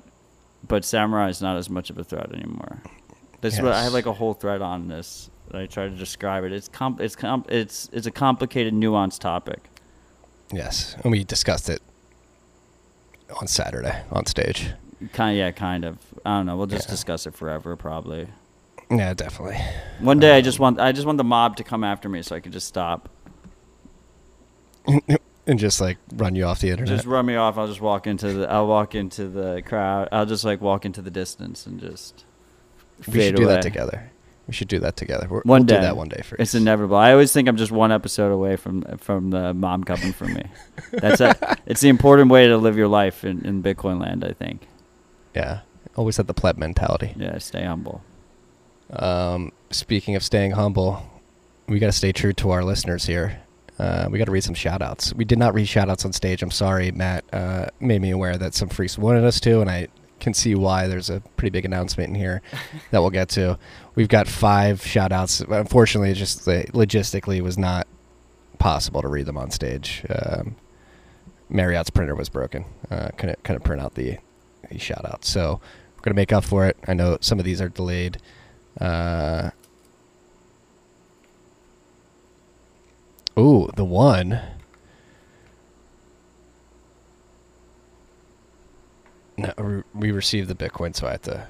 but Samurai is not as much of a threat anymore. This is what I have like a whole thread on this. that I try to describe it. It's comp. It's comp. It's it's a complicated, nuanced topic. Yes, and we discussed it on Saturday on stage. Kind of, yeah, kind of. I don't know. We'll just Yeah. discuss it forever, probably. Yeah, definitely. One day, I Um, just want I just want the mob to come after me so I can just stop. and just like run you off the internet. Just run me off. I'll just walk into the. I'll walk into the crowd. I'll just like walk into the distance and just. we should do that together. We should do that together. We're, One we'll day. do that one day for It's inevitable. I always think I'm just one episode away from from the mom coming for me. That's a, It's the important way to live your life in, in Bitcoin land. I think. Yeah, always had the pleb mentality. Yeah. Stay humble. Um, speaking of staying humble, we got to stay true to our listeners here. Uh, we got to read some shout outs. We did not read shout outs on stage. I'm sorry, Matt uh, made me aware that some freaks wanted us to, and I can see why there's a pretty big announcement in here that we'll get to. We've got five shout outs. Unfortunately, it just logistically was not possible to read them on stage. Um, Marriott's printer was broken. Uh, couldn't, couldn't print out the, the shout outs. So we're going to make up for it. I know some of these are delayed. Uh, ooh, the one. No, we- received the Bitcoin, so I have to,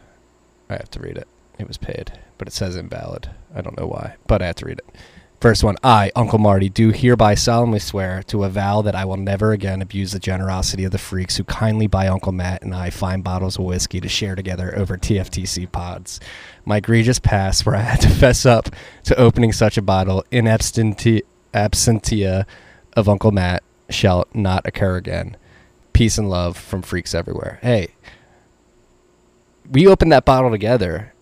I have to read it. It was paid, but it says invalid. I don't know why, but I have to read it. First one, I, Uncle Marty, do hereby solemnly swear to avow that I will never again abuse the generosity of the freaks who kindly buy Uncle Matt and I fine bottles of whiskey to share together over TFTC pods. My egregious past, where I had to fess up to opening such a bottle in absenti- absentia of Uncle Matt, shall not occur again. Peace and love from freaks everywhere. Hey, we opened that bottle together.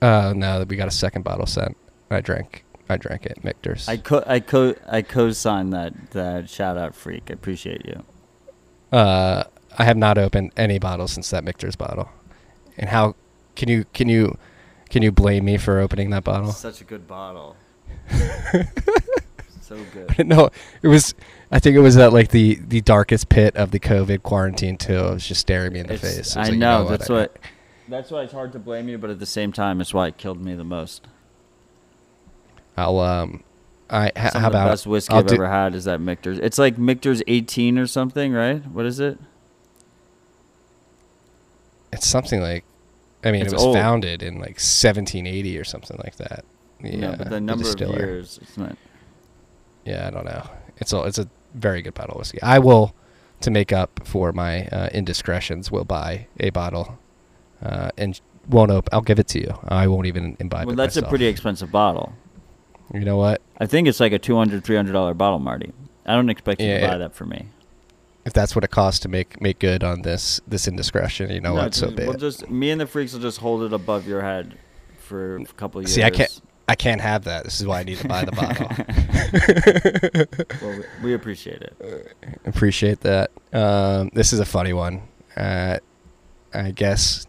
Uh, no, we got a second bottle sent. I drank. I drank it, Michter's. I co I co I co-sign that that shout out freak. I appreciate you. Uh, I have not opened any bottle since that Michter's bottle. And how can you can you can you blame me for opening that bottle? Such a good bottle. so good. no, it was. I think it was at like the the darkest pit of the COVID quarantine too. It was just staring me in the It's- face. I was like, you know, what, that's I- what. That's why it's hard to blame you, but at the same time, it's why it killed me the most. I'll um, I ha, Some how of the about best whiskey I'll I've do- ever had is that Michter's. It's like Michter's 18 or something, right? What is it? It's something like, I mean, It's it was old. founded in like 1780 or something like that. Yeah, but uh, the number of distiller. years, it's not. Yeah, I don't know. It's a it's a very good bottle of whiskey. I will, to make up for my uh, indiscretions, will buy a bottle, uh, and won't open. I'll give it to you. I won't even imbibe Well, it that's a pretty expensive bottle. You know what? I think it's like a 200 300 dollar bottle, Marty. I don't expect you Yeah, to buy yeah. that for me. If that's what it costs to make make good on this this indiscretion, you know No, what? So just- be we'll it. just me and the freaks will just hold it above your head for a couple of years. See, I can't. I can't have that. This is why I need to buy the bottle. Well, we- appreciate it. Appreciate that. Um, this is a funny one. Uh, I guess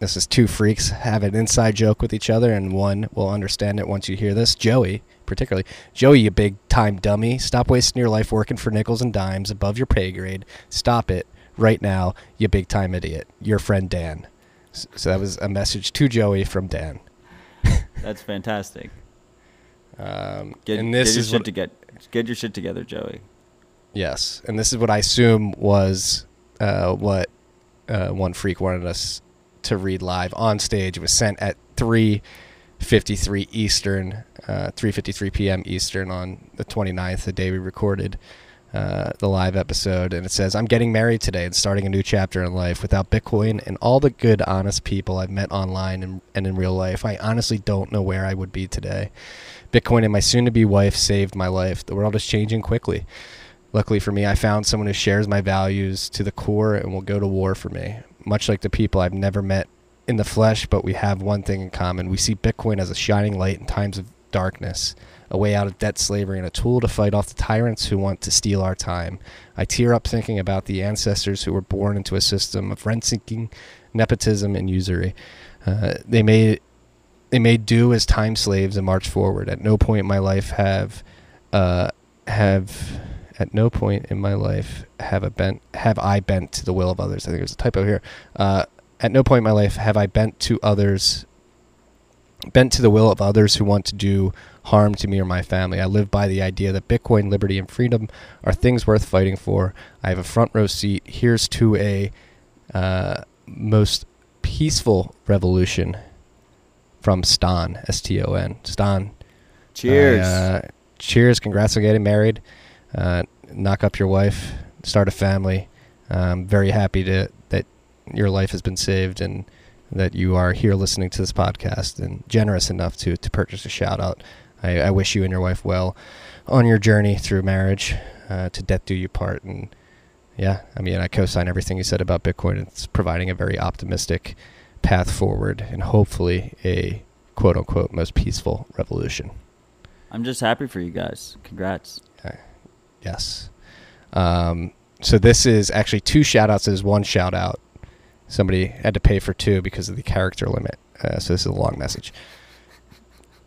this is two freaks have an inside joke with each other, and one will understand it once you hear this. Joey, particularly. Joey, you big time dummy. Stop wasting your life working for nickels and dimes above your pay grade. Stop it right now, you big time idiot. Your friend Dan. So that was a message to Joey from Dan. That's fantastic. Um, Get, and this get your is shit what, to get get your shit together, Joey. Yes, and this is what I assume was uh, what uh, one freak wanted us to read live on stage. It was sent at three fifty three Eastern, uh, three fifty three p.m. Eastern on the 29th, the day we recorded. Uh, the live episode, and it says, "I'm getting married today and starting a new chapter in life. Without Bitcoin and all the good, honest people I've met online and, and in real life, I honestly don't know where I would be today. Bitcoin and my soon-to-be wife saved my life. The world is changing quickly." Luckily for me, I found someone who shares my values to the core and will go to war for me. Much like the people I've never met in the flesh, but we have one thing in common. We see Bitcoin as a shining light in times of darkness, a way out of debt slavery, and a tool to fight off the tyrants who want to steal our time. I tear up thinking about the ancestors who were born into a system of rent seeking, nepotism, and usury. Uh, they made they made do as time slaves and march forward. At no point in my life have uh, have at no point in my life have a bent have I bent to the will of others. I think there's a typo here. Uh, at no point in my life have I bent to others bent to the will of others who want to do harm to me or my family. I live by the idea that Bitcoin, liberty, and freedom are things worth fighting for. I have a front row seat. Here's to a uh, most peaceful revolution from Ston, S T O N. Ston. Cheers. Uh, cheers. Congrats on getting married. Uh, knock up your wife. Start a family. I'm very happy to that your life has been saved and that you are here listening to this podcast and generous enough to to purchase a shout out. I, I wish you and your wife well on your journey through marriage. Uh, to death do you part, and yeah, I mean I co-sign everything you said about Bitcoin. It's providing a very optimistic path forward and hopefully a quote unquote most peaceful revolution. I'm just happy for you guys. Congrats. Yes. Um, so this is actually two shout outs. There's one shout out. Somebody had to pay for two because of the character limit. Uh, so this is a long message.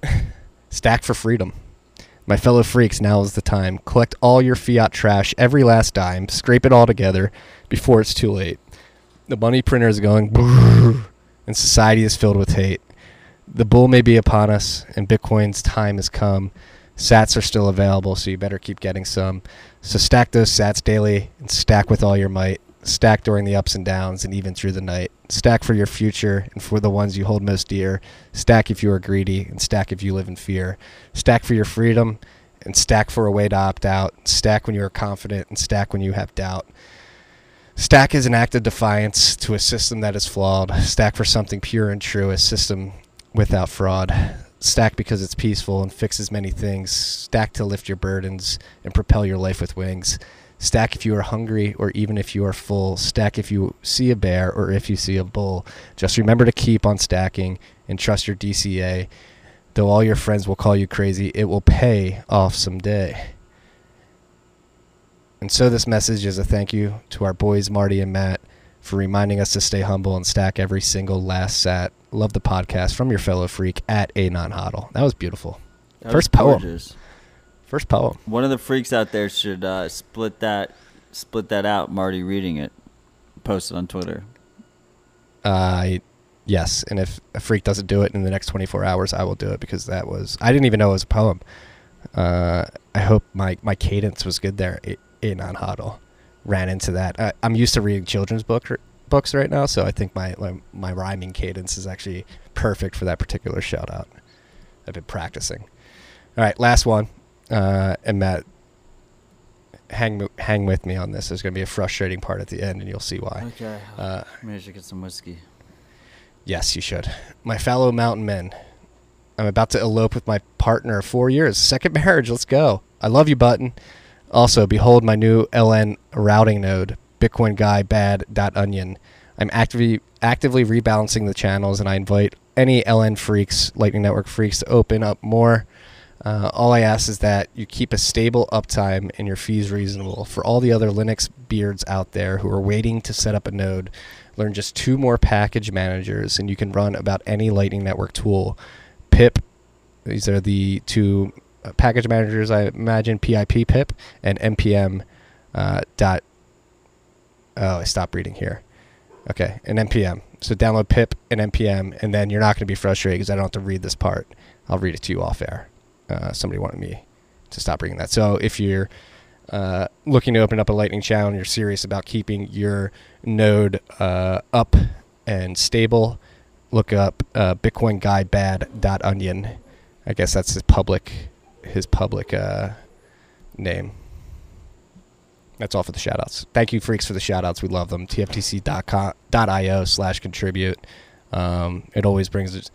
Stack for freedom. My fellow freaks, now is the time. Collect all your fiat trash, every last dime, scrape it all together before it's too late. The money printer is going, and society is filled with hate. The bull may be upon us, and Bitcoin's time has come. Sats are still available, so you better keep getting some. So stack those sats daily and stack with all your might. Stack during the ups and downs and even through the night. Stack for your future and for the ones you hold most dear. Stack if you are greedy and stack if you live in fear. Stack for your freedom and stack for a way to opt out. Stack when you are confident and stack when you have doubt. Stack is an act of defiance to a system that is flawed. Stack for something pure and true, a system without fraud. Stack because it's peaceful and fixes many things. Stack to lift your burdens and propel your life with wings. Stack if you are hungry or even if you are full. Stack if you see a bear or if you see a bull. Just remember to keep on stacking and trust your DCA. Though all your friends will call you crazy, it will pay off someday. And so this message is a thank you to our boys Marty and Matt for reminding us to stay humble and stack every single last sat. Love the podcast from your fellow freak at a non hodl. That was beautiful. That First was poem. First poem. One of the freaks out there should uh, split that split that out. Marty reading it, post it on Twitter. Uh, yes, and if a freak doesn't do it in the next 24 hours, I will do it because that was I didn't even know it was a poem. Uh, I hope my my cadence was good there. A, a non hodl ran into that. I, I'm used to reading children's book books right now, so I think my, my my rhyming cadence is actually perfect for that particular shout out. I've been practicing. All right, last one, uh, and Matt, hang hang with me on this. There's going to be a frustrating part at the end, and you'll see why. Okay. Uh, Maybe I should get some whiskey. Yes, you should. My fellow mountain men, I'm about to elope with my partner of four years. Second marriage, let's go. I love you, Button. Also, behold my new LN routing node, Bitcoin Guy Bad Onion. I'm actively actively rebalancing the channels, and I invite any LN freaks, Lightning Network freaks, to open up more. Uh, all I ask is that you keep a stable uptime and your fees reasonable. For all the other Linux beards out there who are waiting to set up a node, learn just two more package managers, and you can run about any Lightning Network tool. Pip, these are the two uh, package managers I imagine PIP pip and npm uh, dot. Oh, I stopped reading here. Okay, and npm. So download pip and npm, and then you're not going to be frustrated because I don't have to read this part. I'll read it to you off air. Uh, somebody wanted me to stop reading that. So if you're uh, looking to open up a Lightning channel and you're serious about keeping your node uh, up and stable, look up uh, Bitcoin Guy Bad dot Onion. I guess that's his public his public uh, name. that's all for the shout outs. Thank you, freaks, for the shout outs. We love them. TFTC.io slash contribute. Um, it always brings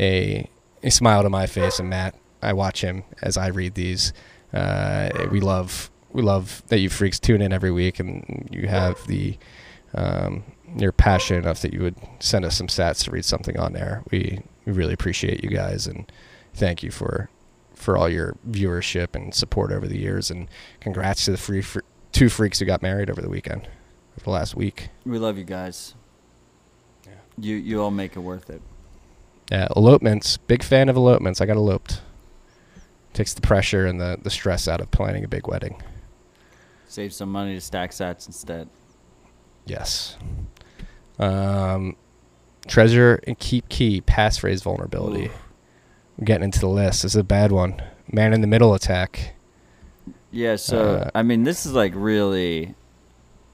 a, a smile to my face. And Matt, I watch him as I read these. Uh, we love we love that you freaks tune in every week and you have the um, you're passionate enough that you would send us some stats to read something on there. We we really appreciate you guys and thank you for for all your viewership and support over the years and congrats to the free fr- two freaks who got married over the weekend over the last week. We love you guys. Yeah. You you all make it worth it. Yeah, elopements. Big fan of elopements. I got eloped. Takes the pressure and the, the stress out of planning a big wedding. Save some money to stack sats instead. Yes. Um, Trezor and keep key passphrase vulnerability. Ooh. We're getting into the list. This is a bad one. Man in the middle attack. Yeah, so Uh, I mean, this is like really,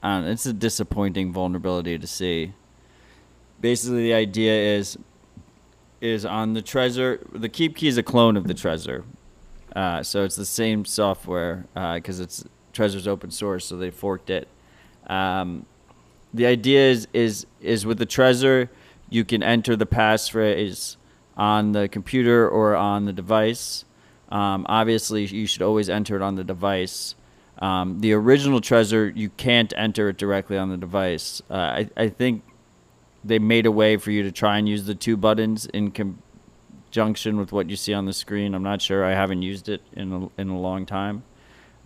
know, it's a disappointing vulnerability to see. Basically, the idea is is on the Trezor. The Keep Key is a clone of the Trezor, uh, so it's the same software because it's Trezor's open source, so they forked it. Um, the idea is is is with the Trezor, you can enter the passphrase on the computer or on the device. Um, obviously, you should always enter it on the device. Um, the original Trezor, you can't enter it directly on the device. Uh, I, I think they made a way for you to try and use the two buttons in conjunction with what you see on the screen. I'm not sure. I haven't used it in a, in a long time.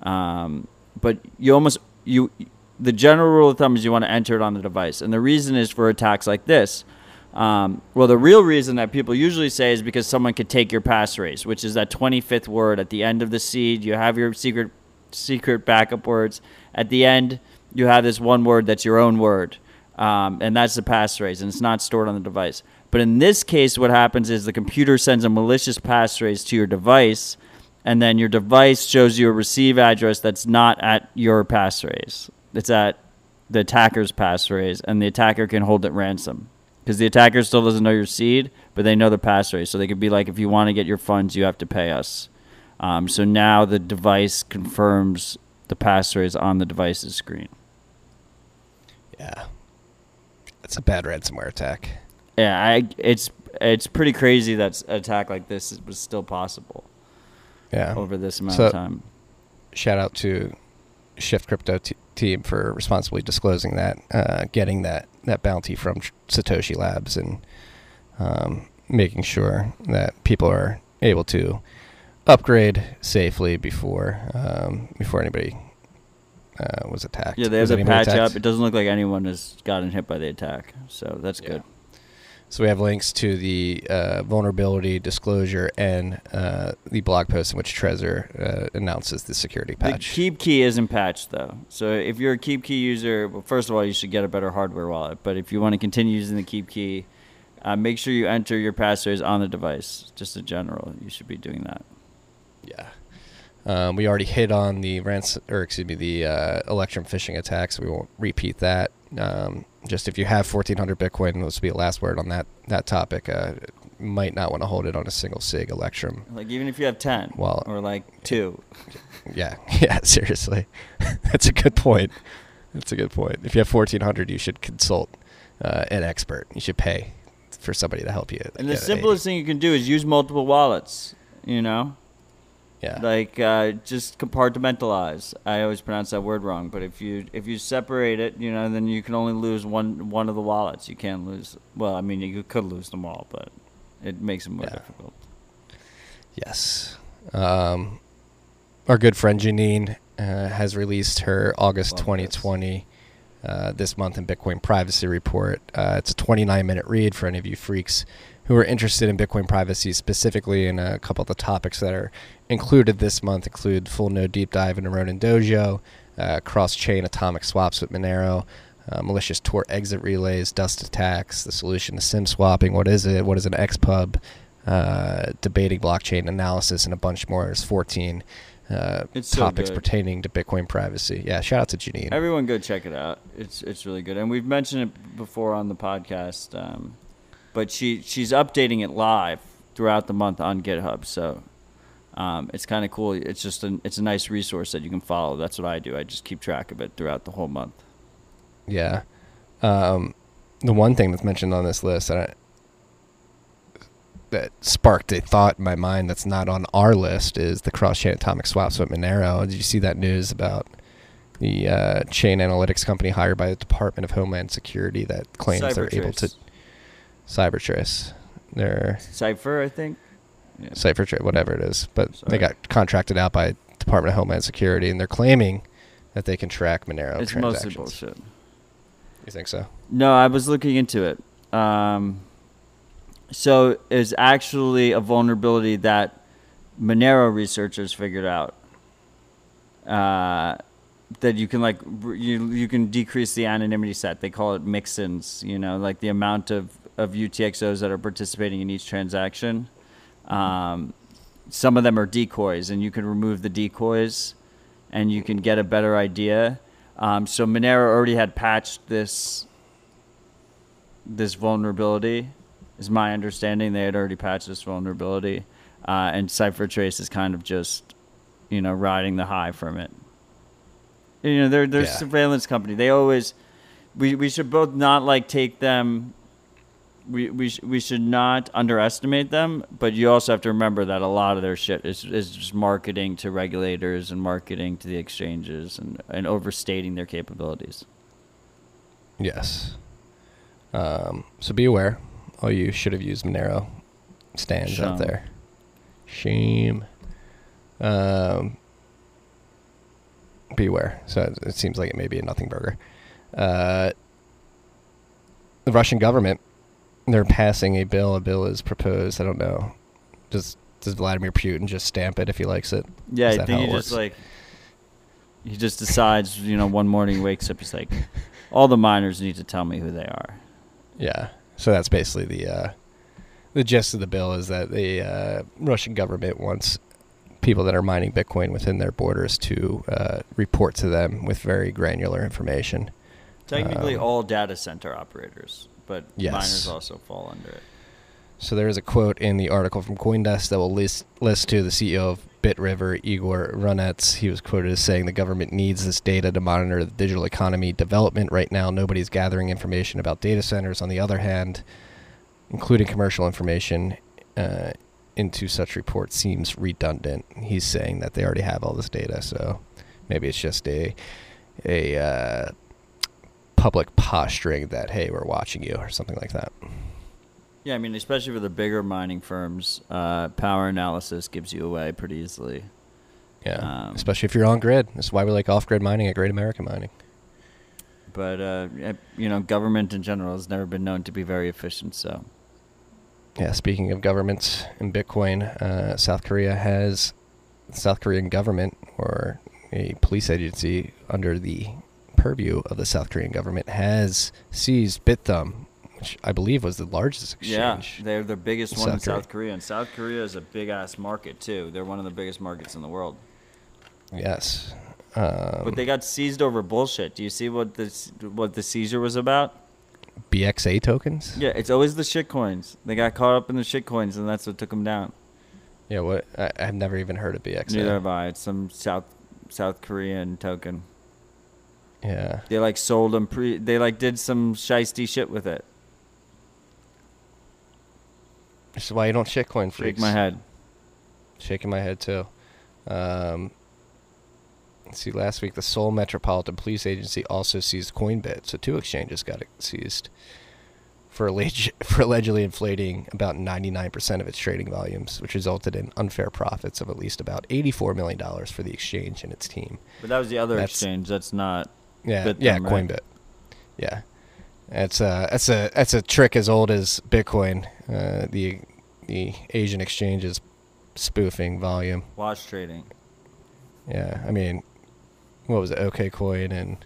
Um, but you almost you the general rule of thumb is you want to enter it on the device, and the reason is for attacks like this. Um, well, the real reason that people usually say is because someone could take your passphrase, which is that 25th word at the end of the seed. You have your secret secret backup words. At the end, you have this one word that's your own word, um, and that's the passphrase, and it's not stored on the device. But in this case, what happens is the computer sends a malicious passphrase to your device, and then your device shows you a receive address that's not at your passphrase. It's at the attacker's passphrase, and the attacker can hold it ransom because the attacker still doesn't know your seed, but they know the passphrase. So they could be like, if you want to get your funds, you have to pay us. Um, so now the device confirms the passphrase on the device's screen. Yeah. It's a bad ransomware attack. Yeah, I, it's it's pretty crazy that attack like this was still possible Yeah. over this amount So- of time. Shout out to Shift Crypto t- team for responsibly disclosing that, uh, getting that, that bounty from Satoshi Labs and um, making sure that people are able to upgrade safely before um, before anybody uh, was attacked. Yeah, they have Was the patch attacked? up. It doesn't look like anyone has gotten hit by the attack, so that's Yeah. good. So we have links to the uh, vulnerability disclosure and uh, the blog post in which Trezor uh, announces the security patch. The. Keep Key isn't patched though, so if you're a Keep Key user, well, first of all, you should get a better hardware wallet. But if you want to continue using the Keep Key, uh, make sure you enter your passphrase on the device. Just in general, you should be doing that. Yeah. Um, we already hit on the ransom, or excuse me, the uh, Electrum phishing attacks. We won't repeat that. Um, just if you have 1,400 Bitcoin, this will be the last word on that that topic. Uh, might not want to hold it on a single sig Electrum. Like even if you have ten, Well, or like two, Yeah, yeah, seriously, that's a good point. That's a good point. If you have 1,400, you should consult uh, an expert. You should pay for somebody to help you. and the simplest thing you can do is use multiple wallets. You know, yeah, like uh, just compartmentalize. I always pronounce that word wrong, but if you if you separate it, you know, then you can only lose one one of the wallets. You can't lose. Well, I mean, you could lose them all, but it makes it more Yeah. difficult. Yes. Um, our good friend Janine uh, has released her August Love 2020 uh, this month in Bitcoin privacy report. Uh, it's a 29 minute read for any of you freaks who are interested in Bitcoin privacy specifically. And a couple of the topics that are included this month include full node deep dive into Ronin Dojo, uh, cross chain atomic swaps with Monero. Uh, malicious Tor exit relays, dust attacks, the solution to SIM swapping. What is it? What is an XPub? uh, debating blockchain analysis, and a bunch more. There's 14 uh, so topics good. pertaining to Bitcoin privacy. Yeah, shout out to Janine. Everyone, go check it out. It's it's really good, and we've mentioned it before on the podcast. Um, but she she's updating it live throughout the month on GitHub. So Um, it's kind of cool. It's just a it's a nice resource that you can follow. That's what I do. I just keep track of it throughout the whole month. Yeah. Um, the one thing that's mentioned on this list that I, that sparked a thought in my mind that's not on our list is the cross chain atomic swaps with Monero. Did you see that news about the uh, chain analytics company hired by the Department of Homeland Security that claims they're able to Cybertrace. They're Cipher, I think. Yeah. CipherTrace, whatever it is, but Sorry. they got contracted out by Department of Homeland Security, and they're claiming that they can track Monero It's transactions. mostly bullshit. You think so? No, I was looking into it. Um, so it's actually a vulnerability that Monero researchers figured out. Uh, that you can like you you can decrease the anonymity set. They call it mixins. You know, like the amount of of UTXOs that are participating in each transaction. Um, some of them are decoys, and you can remove the decoys, and you can get a better idea. Um, so Monero already had patched this this vulnerability. Is my understanding they had already patched this vulnerability, uh, and CipherTrace is kind of just, you know, riding the high from it. You know, they're they're a Yeah. surveillance company. They always, we we should both not like take them. We we sh- we should not underestimate them, but you also have to remember that a lot of their shit is is just marketing to regulators and marketing to the exchanges and and overstating their capabilities. Yes. Um, so be aware. Oh, you should have used Monero stands Shame. out there. Shame. Um, beware. So it, it seems like it may be a nothing burger. Uh, the Russian government, they're passing a bill. A bill is proposed. I don't know. Does does Vladimir Putin just stamp it if he likes it? Yeah, I think how he just like he just decides, you know, one morning he wakes up, he's like, all the miners need to tell me who they are. Yeah. So that's basically the uh, the gist of the bill is that the uh, Russian government wants people that are mining Bitcoin within their borders to uh, report to them with very granular information. Technically, Um, all data center operators, but Yes. miners also fall under it. So there is a quote in the article from CoinDesk that will list list to the CEO of BitRiver, Igor Runets. He was quoted as saying the government needs this data to monitor the digital economy development. Right now, nobody's gathering information about data centers. On the other hand, including commercial information uh, into such reports seems redundant. He's saying that they already have all this data, so maybe it's just a a uh, public posturing that hey, we're watching you or something like that. Yeah, I mean, especially for the bigger mining firms, uh, power analysis gives you away pretty easily. Yeah, Um, especially if you're on grid. That's why we like off-grid mining at Great American Mining. But uh, you know, government in general has never been known to be very efficient. So Yeah, speaking of governments and Bitcoin, uh, South Korea has South Korean government or a police agency under the purview of the South Korean government has seized Bithumb, which I believe was the largest exchange. yeah, they're the biggest in one in South Korea. South Korea, and South Korea is a big ass market too. They're one of the biggest markets in the world. yes. Um, But they got seized over bullshit. Do you see what this what the seizure was about? BXA tokens? Yeah, it's always the shit coins. They got caught up in the shit coins, and that's what took them down. Yeah, what? I, I've never even heard of BXA. Neither have I. It's some South South Korean token. Yeah. They like sold them pre. They like did some shisty shit with it. This is why you don't shitcoin Shake freaks. my head. Shaking my head too. Um, let's see, last week the Seoul Metropolitan Police Agency also seized Coinbit, so two exchanges got seized for alleg- for allegedly inflating about 99% of its trading volumes, which resulted in unfair profits of at least about 84 million dollars for the exchange and its team. But that was the other That's- exchange. That's not. Yeah, yeah, them, right? Coinbit. Yeah, that's a that's a that's a trick as old as Bitcoin. Uh, the the Asian exchanges spoofing volume. Wash trading. Yeah, I mean, what was it? OK Coin and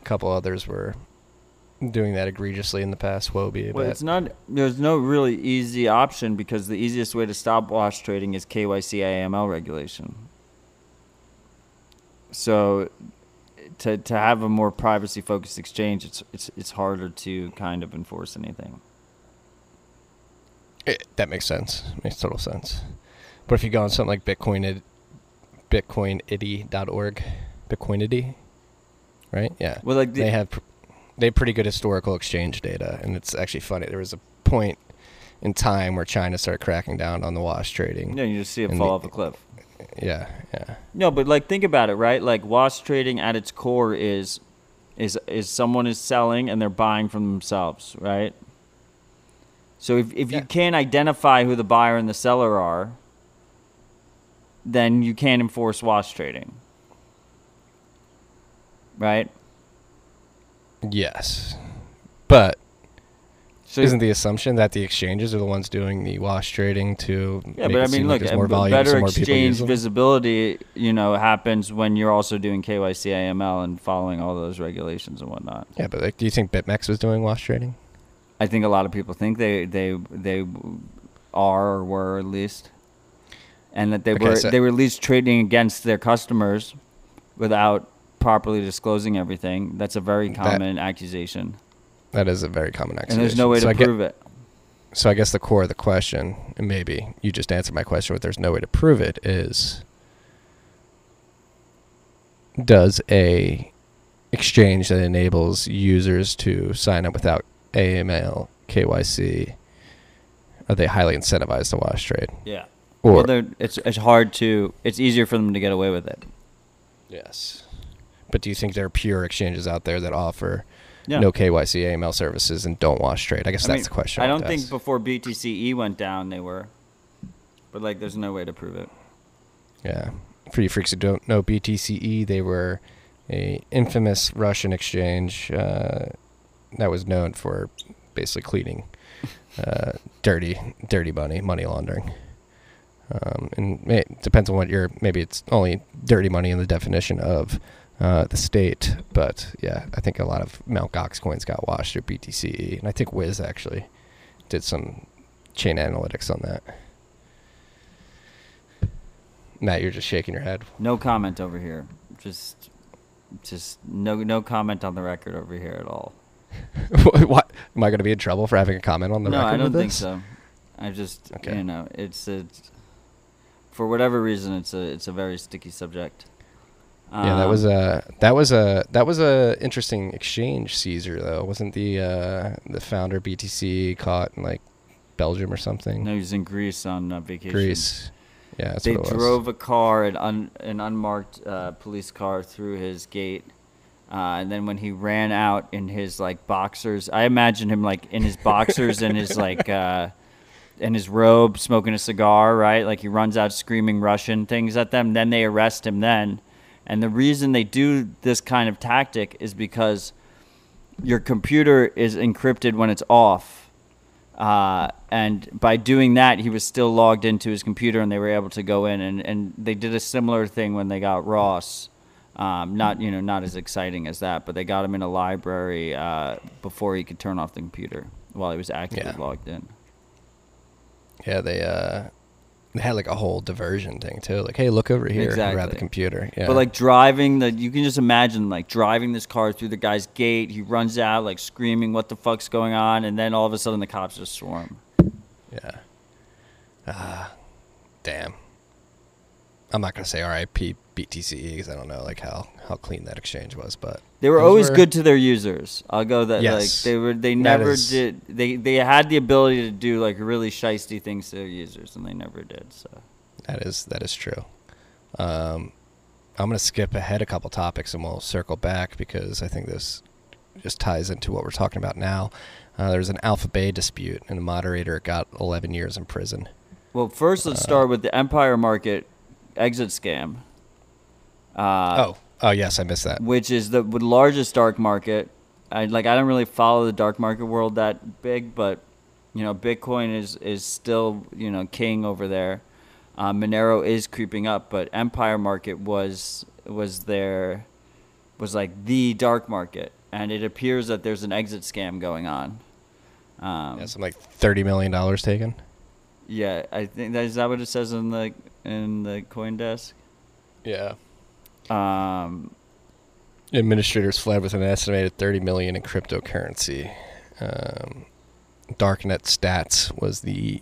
a couple others were doing that egregiously in the past. Huobi, Well, but it's not. There's no really easy option because the easiest way to stop wash trading is KYC AML regulation. So, to to have a more privacy focused exchange, it's it's it's harder to kind of enforce anything. it, that makes sense. It Makes total sense. But if you go on something like Bitcoin, it, bitcoinity.org, Bitcoinity, right? Yeah. Well, like the, they have they have pretty good historical exchange data, and it's actually funny. There was a point in time where China started cracking down on the wash trading. yeah, you just see it fall the- off a cliff. Yeah, yeah, No, but like think about it, right? Like wash trading at its core is is is someone is selling and they're buying from themselves, right? So if if Yeah. you can't identify who the buyer and the seller are, then you can't enforce wash trading. Right? yes. But So isn't the assumption that the exchanges are the ones doing the wash trading to yeah, make but it I mean, like look, there's more volume, better so more exchange visibility, you know, happens when you're also doing KYC AML and following all those regulations and whatnot. Yeah, but like, do you think BitMEX was doing wash trading? I think a lot of people think they they they are or were at least, and that they Okay, were so- they were at least trading against their customers without properly disclosing everything. That's a very That- common accusation, That is a very common accusation. and there's no way so to I get- prove it. so I guess the core of the question, and maybe you just answered my question, but there's no way to prove it, is does a exchange that enables users to sign up without AML, KYC, are they highly incentivized to wash trade? Yeah. Or well, it's it's hard to. It's easier for them to get away with it. yes, but do you think there are pure exchanges out there that offer Yeah. no KYC, AML services and don't wash trade? I guess I that's mean, the question. I don't think ask. before BTCE went down they were, but like there's no way to prove it. Yeah. For you freaks who don't know BTCE, they were a infamous Russian exchange uh, that was known for basically cleaning uh, dirty, dirty money, money laundering. Um, and it depends on what you're. Maybe it's only dirty money in the definition of uh, the state, but yeah, I think a lot of Mt. Gox coins got washed through BTCE, and I think Wiz actually did some chain analytics on that. Matt, you're just shaking your head. No comment over here. Just, just no no comment on the record over here at all. what? Am I going to be in trouble for having a comment on the no, record? I don't think so. I just Okay. you know it's it's for whatever reason it's a it's a very sticky subject. Yeah, that was Um, a that was a that was a interesting exchange, Caesar. Though wasn't the uh, the founder BTC caught in like Belgium or something? No, he was in Greece on uh, vacation. Greece. Yeah, that's they what it was. drove a car, an, un, an unmarked uh, police car, through his gate, uh, and then when he ran out in his like boxers, I imagine him like in his boxers and his like uh, in his robe, smoking a cigar, right? Like he runs out screaming Russian things at them. Then they arrest him. Then, and the reason they do this kind of tactic is because your computer is encrypted when it's off. Uh, and by doing that, he was still logged into his computer, and they were able to go in. and, and they did a similar thing when they got Ross. Um, not you know not as exciting as that, but they got him in a library uh, before he could turn off the computer while he was actively Yeah. logged in. Yeah, they uh, they had like a whole diversion thing too. Like, hey, look over here, grab the computer. Yeah. But like driving the, you can just imagine like driving this car through the guy's gate. He runs out like screaming, "What the fuck's going on?" And then all of a sudden the cops just swarm. yeah. Ah, damn. I'm not gonna say R.I.P. BTCE because I don't know like how how clean that exchange was, but They were Those always were- good to their users. I'll go that Yes. like they were. They never is- did. They they had the ability to do like really shisty things to their users, and they never did. So That is that is true. Um, I'm gonna skip ahead a couple topics and we'll circle back because I think this just ties into what we're talking about now. Uh, there was an Alpha Bay dispute and the moderator got 11 years in prison. well, first let's Uh, start with the Empire Market exit scam. Uh, oh, oh yes, I missed that. which is the largest dark market. I like I don't really follow the dark market world that big, but you know Bitcoin is is still you know king over there. Uh, Monero is creeping up, but Empire Market was was there was like the dark market, and it appears that there's an exit scam going on. Um, Yeah, some like 30 million dollars taken. yeah, I think that is that what it says in the in the coin desk. Yeah. Um, Administrators fled with an estimated 30 million in cryptocurrency. Um, Darknet Stats was the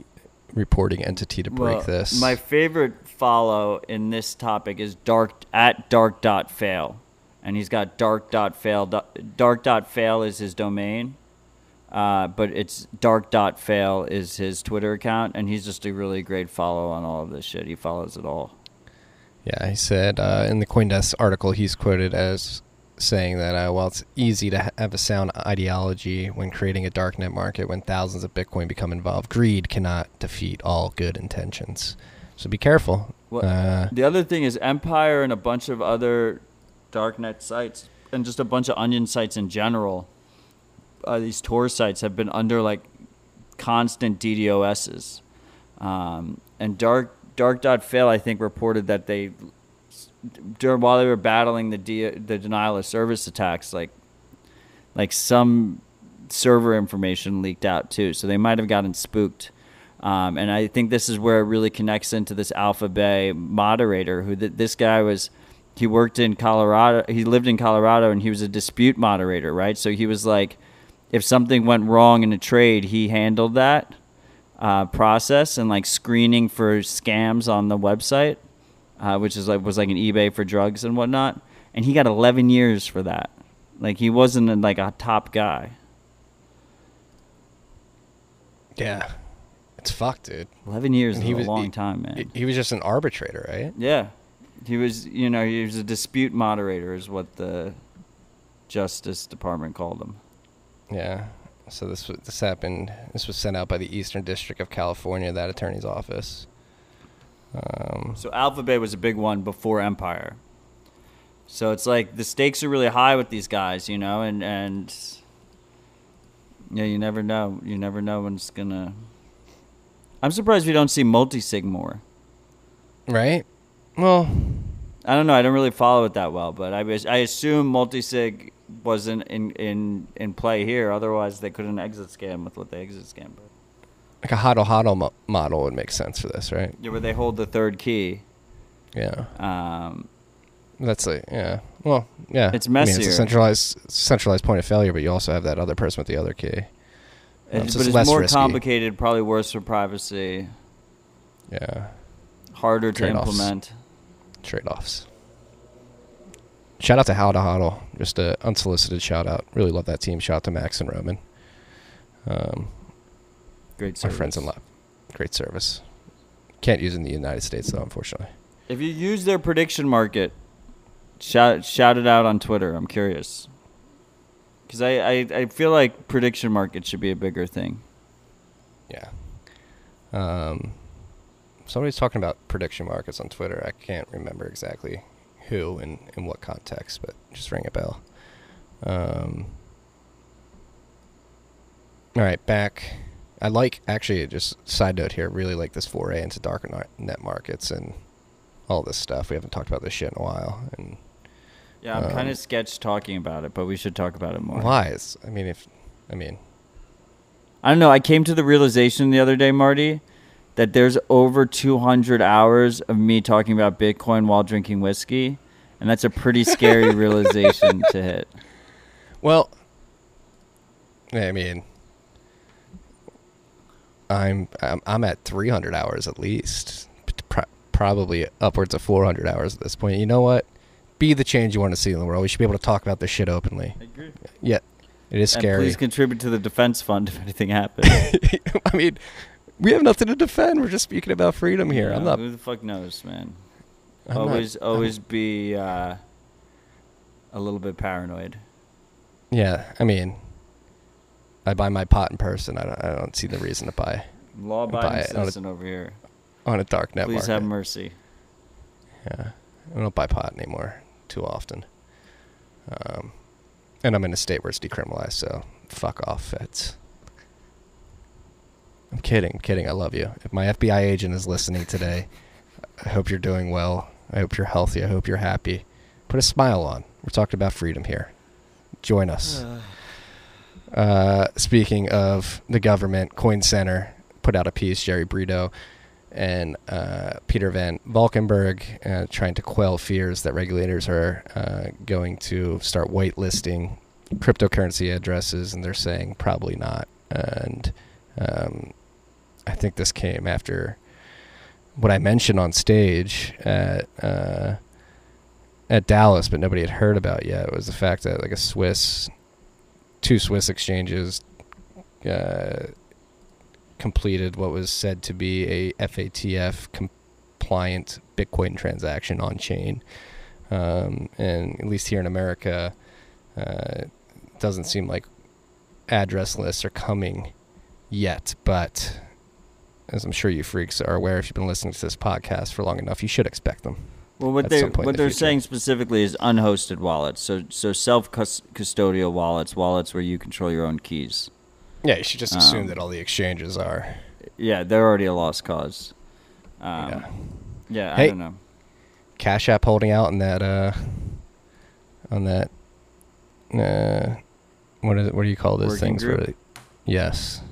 reporting entity to break Well, this. My favorite follow in this topic is dark at dark dot fail, and he's got dark dot fail. Dark dot fail is his domain, uh, but it's dark dot fail is his Twitter account, and he's just a really great follow on all of this shit. He follows it all. Yeah, he said uh, in the CoinDesk article, he's quoted as saying that uh, while it's easy to have a sound ideology when creating a darknet market, when thousands of Bitcoin become involved, greed cannot defeat all good intentions. So be careful. What- Uh, The other thing is Empire and a bunch of other darknet sites and just a bunch of onion sites in general. Uh, these Tor sites have been under like constant DDoSs, um, and dark dark.fail I think reported that they during while they were battling the de- the denial of service attacks like like some server information leaked out too. So they might have gotten spooked. Um, and I think this is where it really connects into this Alpha Bay moderator who th- this guy was he worked in Colorado he lived in Colorado and he was a dispute moderator right? So he was like if something went wrong in a trade he handled that uh, process and like screening for scams on the website uh, which is like was like an eBay for drugs and whatnot and he got 11 years for that like he wasn't like a top guy yeah, it's fucked, dude. 11 years And is he a was- long he- time man He- He was just an arbitrator, right? Yeah, he was. You know, he was a dispute moderator, is what the Justice Department called him. Yeah. So this was, this happened. This was sent out by the Eastern District of California, that attorney's office. Um, So Alpha Bay was a big one before Empire. So it's like the stakes are really high with these guys, you know, and and yeah, you never know. You never know when it's gonna. I'm surprised we don't see multi-sig more. right? Well, I don't know. I don't really follow it that well, but I I assume multi-sig wasn't in, in, in play here. Otherwise, they couldn't exit scam with what they exit scam. like a hodl hodl mo- model would make sense for this, right? Yeah, where they hold the third key. Yeah. Um, That's like yeah. Well, yeah. It's I mean, it's a centralized centralized point of failure, but you also have that other person with the other key. Um, it's, so but it's it's less more risky. complicated, probably worse for privacy, Yeah. harder to Trade-offs. implement. Trade offs. Shout out to How to Hodl. Just a unsolicited shout out. Really love that team. Shout out to Max and Roman. Um, Great our friends in service. lab. Great service. Can't use it in the United States though, unfortunately. If you use their prediction market, shout shout it out on Twitter. I'm curious. Because I, I, I feel like prediction market should be a bigger thing. Yeah. Um, somebody's talking about prediction markets on Twitter. I can't remember exactly who and in what context, but just ring a bell. Um, all right, back. I like actually just side note here. Really like this foray into dark net- net markets and all this stuff. We haven't talked about this shit in a while. And Yeah, I'm kind Um, of sketch talking about it, but we should talk about it more. why? Is, I mean, if I mean, I don't know. I came to the realization the other day, Marty, that there's over 200 hours of me talking about Bitcoin while drinking whiskey, and that's a pretty scary realization to hit. Well, I mean, I'm I'm, I'm at 300 hours at least, Pro- probably upwards of 400 hours at this point. You know what? Be the change you want to see in the world. We should be able to talk about this shit openly. I agree. Yet, it is And scary. please contribute to the defense fund if anything happens. I mean, we have nothing to defend. We're just speaking about freedom here. I'm not. Who the fuck knows, man? I'm not- always, I'm- always be uh, a little bit paranoid. yeah, I mean, I buy my pot in person. I don't. I don't see the reason to buy Law-abiding Buy it on a- citizen over here. on a dark net Please market. have mercy. Yeah, I don't buy pot anymore too often. Um, and I'm in a state where it's decriminalized, so fuck off, feds. I'm kidding, I'm kidding. I love you. If my FBI agent is listening today, I hope you're doing well. I hope you're healthy. I hope you're happy. Put a smile on. We're talking about freedom here. Join us. Uh, speaking of the government, Coin Center put out a piece, Jerry Brito and uh, Peter Van Valkenburgh uh, trying to quell fears that regulators are uh, going to start whitelisting cryptocurrency addresses, and they're saying probably not. And um, I think this came after what I mentioned on stage at uh, at Dallas, but nobody had heard about yet. Was the fact that like a Swiss, two Swiss exchanges, uh, completed what was said to be a FATF compliant Bitcoin transaction on chain, um, and at least here in America, uh, doesn't seem like address lists are coming yet, but as I'm sure you freaks are aware, if you've been listening to this podcast for long enough, you should expect them. Well, what they what the they're future. saying specifically is unhosted wallets. So so self custodial wallets, wallets where you control your own keys. Yeah, you should just assume Um, that all the exchanges are. Yeah, they're already a lost cause. Um, yeah. yeah, I Hey. don't know. Cash App holding out on that uh on that uh what is it what do you call those Working things they- yes.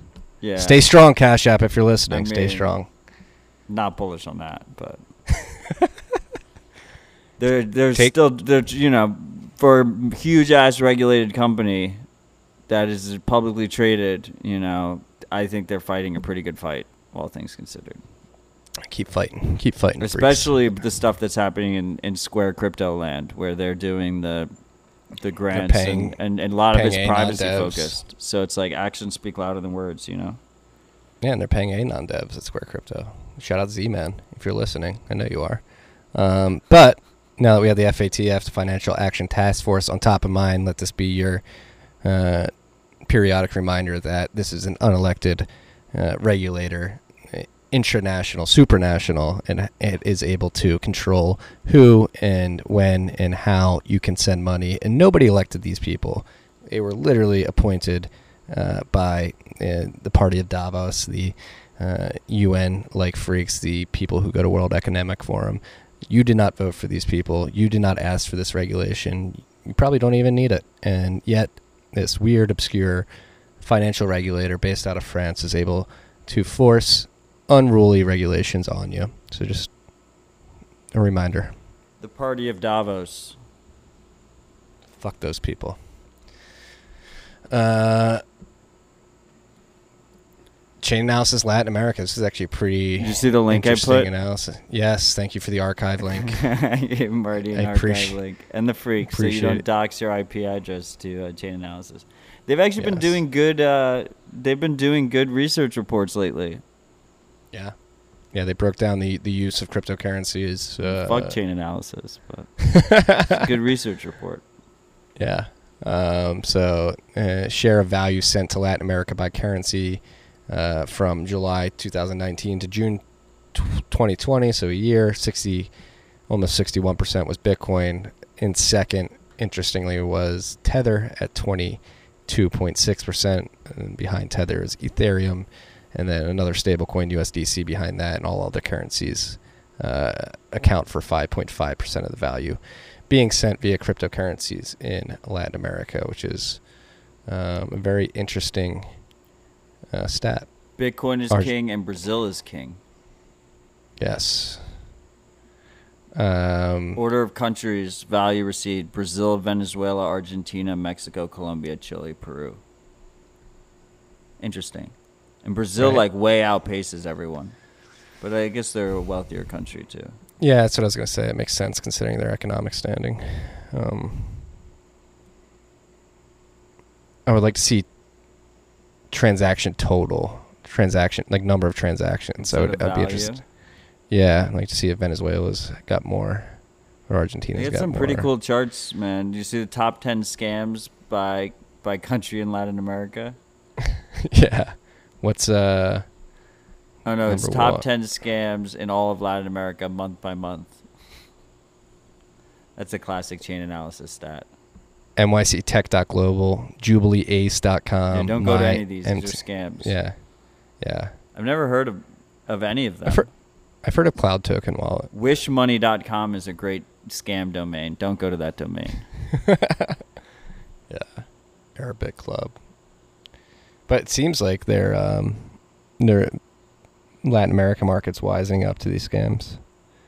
Yeah, Stay strong, Cash App, if you're listening. I Stay mean- strong. not bullish on that, but they're they're Take- still they're you know for a huge ass regulated company that is publicly traded. You know, I think they're fighting a pretty good fight, all things considered. Keep fighting. Keep fighting. freaks. Especially the stuff that's happening in, in Square crypto land, where they're doing the the grants paying- and, and, and a lot of it's privacy focused. So it's like actions speak louder than words, you know. Yeah, and they're paying Anon devs at Square Crypto. Shout out Z Man if you're listening. I know you are. Um, but now that we have the FATF, the Financial Action Task Force, on top of mind, let this be your uh, periodic reminder that this is an unelected uh, regulator, intranational, supranational, and it is able to control who and when and how you can send money. And nobody elected these people. They were literally appointed uh, by uh, the party of Davos, the uh, UN like freaks, the people who go to World Economic Forum. You did not vote for these people. You did not ask for this regulation. You probably don't even need it. And yet, this weird, obscure financial regulator based out of France is able to force unruly regulations on you. So, just a reminder The party of Davos. fuck those people. Uh, Chainalysis Latin America. This is actually pretty Did you see the link I put? analysis. Yes, thank you for the archive link. I already an I archive link and the freak, so you don't it. dox your IP address to uh, Chainalysis. They've actually been doing good. Uh, they've been doing good research reports lately. Yeah, yeah. They broke down the the use of cryptocurrencies. Uh, Chainalysis, but good research report. Yeah. Um, so, uh, share of value sent to Latin America by currency uh, from July 2019 to June tw 2020, so a year, 60, almost 61% was Bitcoin. In second, interestingly, was Tether at 22.6%. And behind Tether is Ethereum, and then another stablecoin, USDC, behind that, and all other currencies uh, account for 5.5% of the value being sent via cryptocurrencies in Latin America, which is um, a very interesting uh, stat. Bitcoin is king and Brazil is king. Yes. Um, Order of countries value received: Brazil, Venezuela, Argentina, Mexico, Colombia, Chile, Peru. Interesting. And Brazil Right. like way outpaces everyone, but I guess they're a wealthier country too. yeah, that's what I was going to say. It makes sense considering their economic standing. Um, I would like to see transaction total, transaction like number of transactions. So I'd, I'd be interested. Yeah, I'd like to see if Venezuela's got more or Argentina's They had got some pretty cool charts, man. Do you see the top ten scams by by country in Latin America? yeah. What's uh? Oh no, it's top what? ten scams in all of Latin America month by month. That's a classic Chainalysis stat. NYCTech.global, JubileeAce.com. yeah, don't go to any of these; ent- these are scams. Yeah, yeah. I've never heard of of any of them. I've heard, I've heard of Cloud Token Wallet. Wishmoney.com is a great scam domain. Don't go to that domain. Yeah, Arabic Club. But it seems like they're um, their Latin America markets wising up to these scams.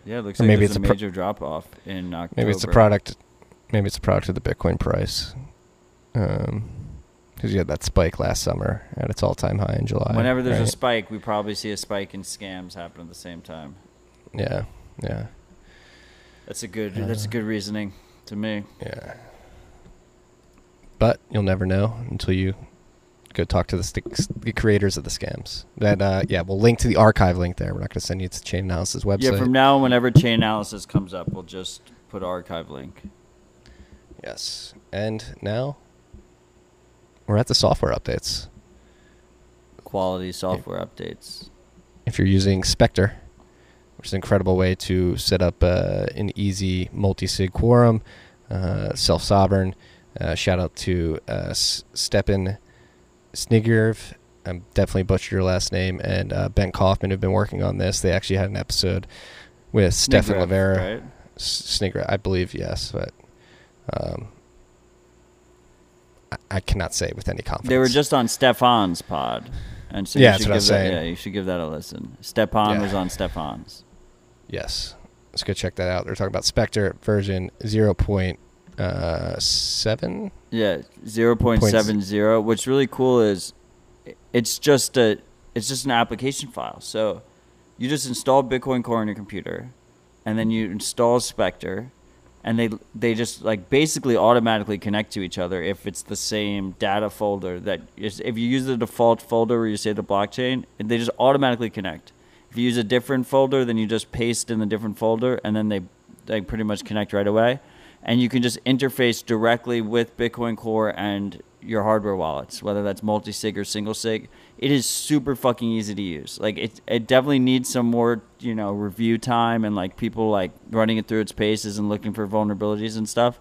Yeah, it looks Or like maybe it's a a pro- major drop off in October. Maybe it's a product. Maybe it's a product of the Bitcoin price. Um, because you had that spike last summer at its all-time high in July. Whenever there's a spike, we probably see a spike in scams happen at the same time. yeah, yeah, That's a good. that's a good reasoning to me. yeah. But you'll never know until you go talk to the, st- the creators of the scams. That uh, yeah, we'll link to the archive link there. We're not going to send you to Chainalysis website. Yeah, from now on, whenever Chainalysis comes up, we'll just put archive link. Yes, and now we're at the software updates. Quality software updates. if you're using Specter, which is an incredible way to set up uh, an easy multi-sig quorum, uh, self-sovereign. Uh, shout out to uh, Stepan Snigirev. I'm definitely butchered your last name, and uh, Ben Kaufman who've been working on this. They actually had an episode with Stefan Livera. right? I believe yes, but um, I, I cannot say with any confidence. They were just on Stefan's pod, and so Yeah, you that's should what I give was that, saying. Yeah, you should give that a listen. Stepan Yeah. was on Stefan's. Yes. Let's go check that out. They're talking about Specter version Uh, 0.7. Yeah, zero point seven zero. What's really cool is it's just a it's just an application file. So you just install Bitcoin Core on your computer, and then you install Specter, and they they just like basically automatically connect to each other if it's the same data folder that is, if you use the default folder where you say the blockchain, and they just automatically connect. If you use a different folder, then you just paste in the different folder, and then they they pretty much connect right away. And you can just interface directly with Bitcoin Core and your hardware wallets, whether that's multi sig or single sig. It is super fucking easy to use. Like it, it definitely needs some more, you know, review time and like people like running it through its paces and looking for vulnerabilities and stuff.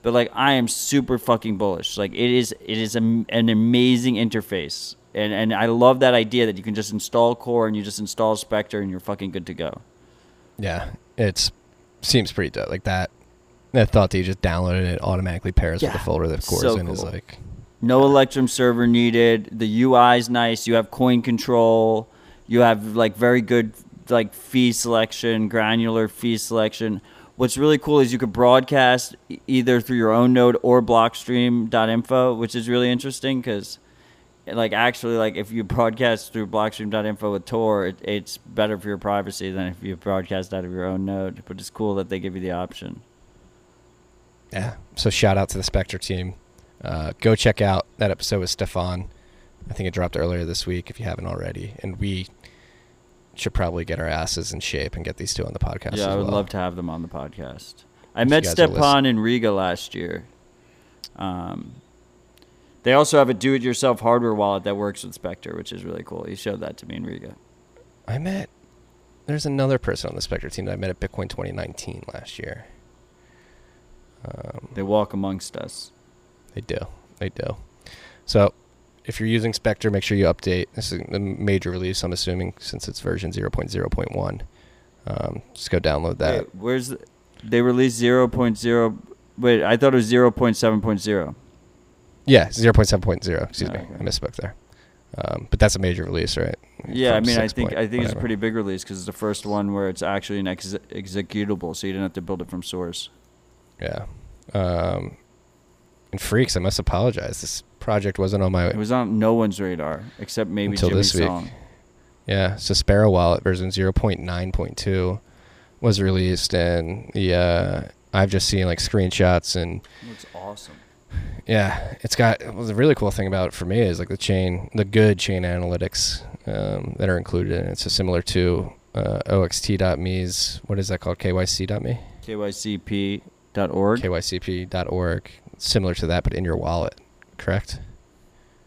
But like I am super fucking bullish. Like it is, it is a, an amazing interface, and and I love that idea that you can just install Core and you just install Specter and you're fucking good to go. Yeah. It's seems pretty dope. Like that. That thought that you just downloaded it automatically pairs with the folder that Core's so in is like No Electrum server needed. The UI is nice. You have coin control. You have like very good like fee selection, granular fee selection. What's really cool is you could broadcast either through your own node or blockstream.info, which is really interesting because like actually like if you broadcast through blockstream.info with Tor, it, it's better for your privacy than if you broadcast out of your own node. But it's cool that they give you the option. Yeah. So shout out to the Specter team. Uh, go check out that episode with Stefan. I think it dropped earlier this week if you haven't already. And we should probably get our asses in shape and get these two on the podcast. as Yeah, I would well. love to have them on the podcast. I If met Stepan in Riga last year. Um, they also have a do-it-yourself hardware wallet that works with Specter, which is really cool. He showed that to me in Riga. I met. There's another person on the Specter team that I met at Bitcoin 2019 last year. Um, They walk amongst us. They do. They do. So, if you're using Specter, make sure you update. This is a major release, I'm assuming, since it's version 0.0.1. Um, just go download that. Wait, where's the, they released 0.0? Wait, I thought it was 0.7.0. Yeah, 0.7.0. Excuse Oh, me. okay. I misspoke there. Um, but that's a major release, right? Yeah, I mean, I think I think it's a pretty big release because it's the first one where it's actually an ex- executable, so you didn't have to build it from source. Yeah. Um, and freaks, I must apologize. This project wasn't on my It was on no one's radar except maybe Until Jimmy this week. Song. Yeah, so Sparrow Wallet version 0.9.2 was released, and the uh, I've just seen like screenshots and Looks awesome. yeah, it's got well, the really cool thing about it for me is like the chain, the good chain analytics um, that are included in it. So similar to uh, oxt.me's what is that called? KYC.me, KYCP.org. KYCP.org. Similar to that, but in your wallet, correct?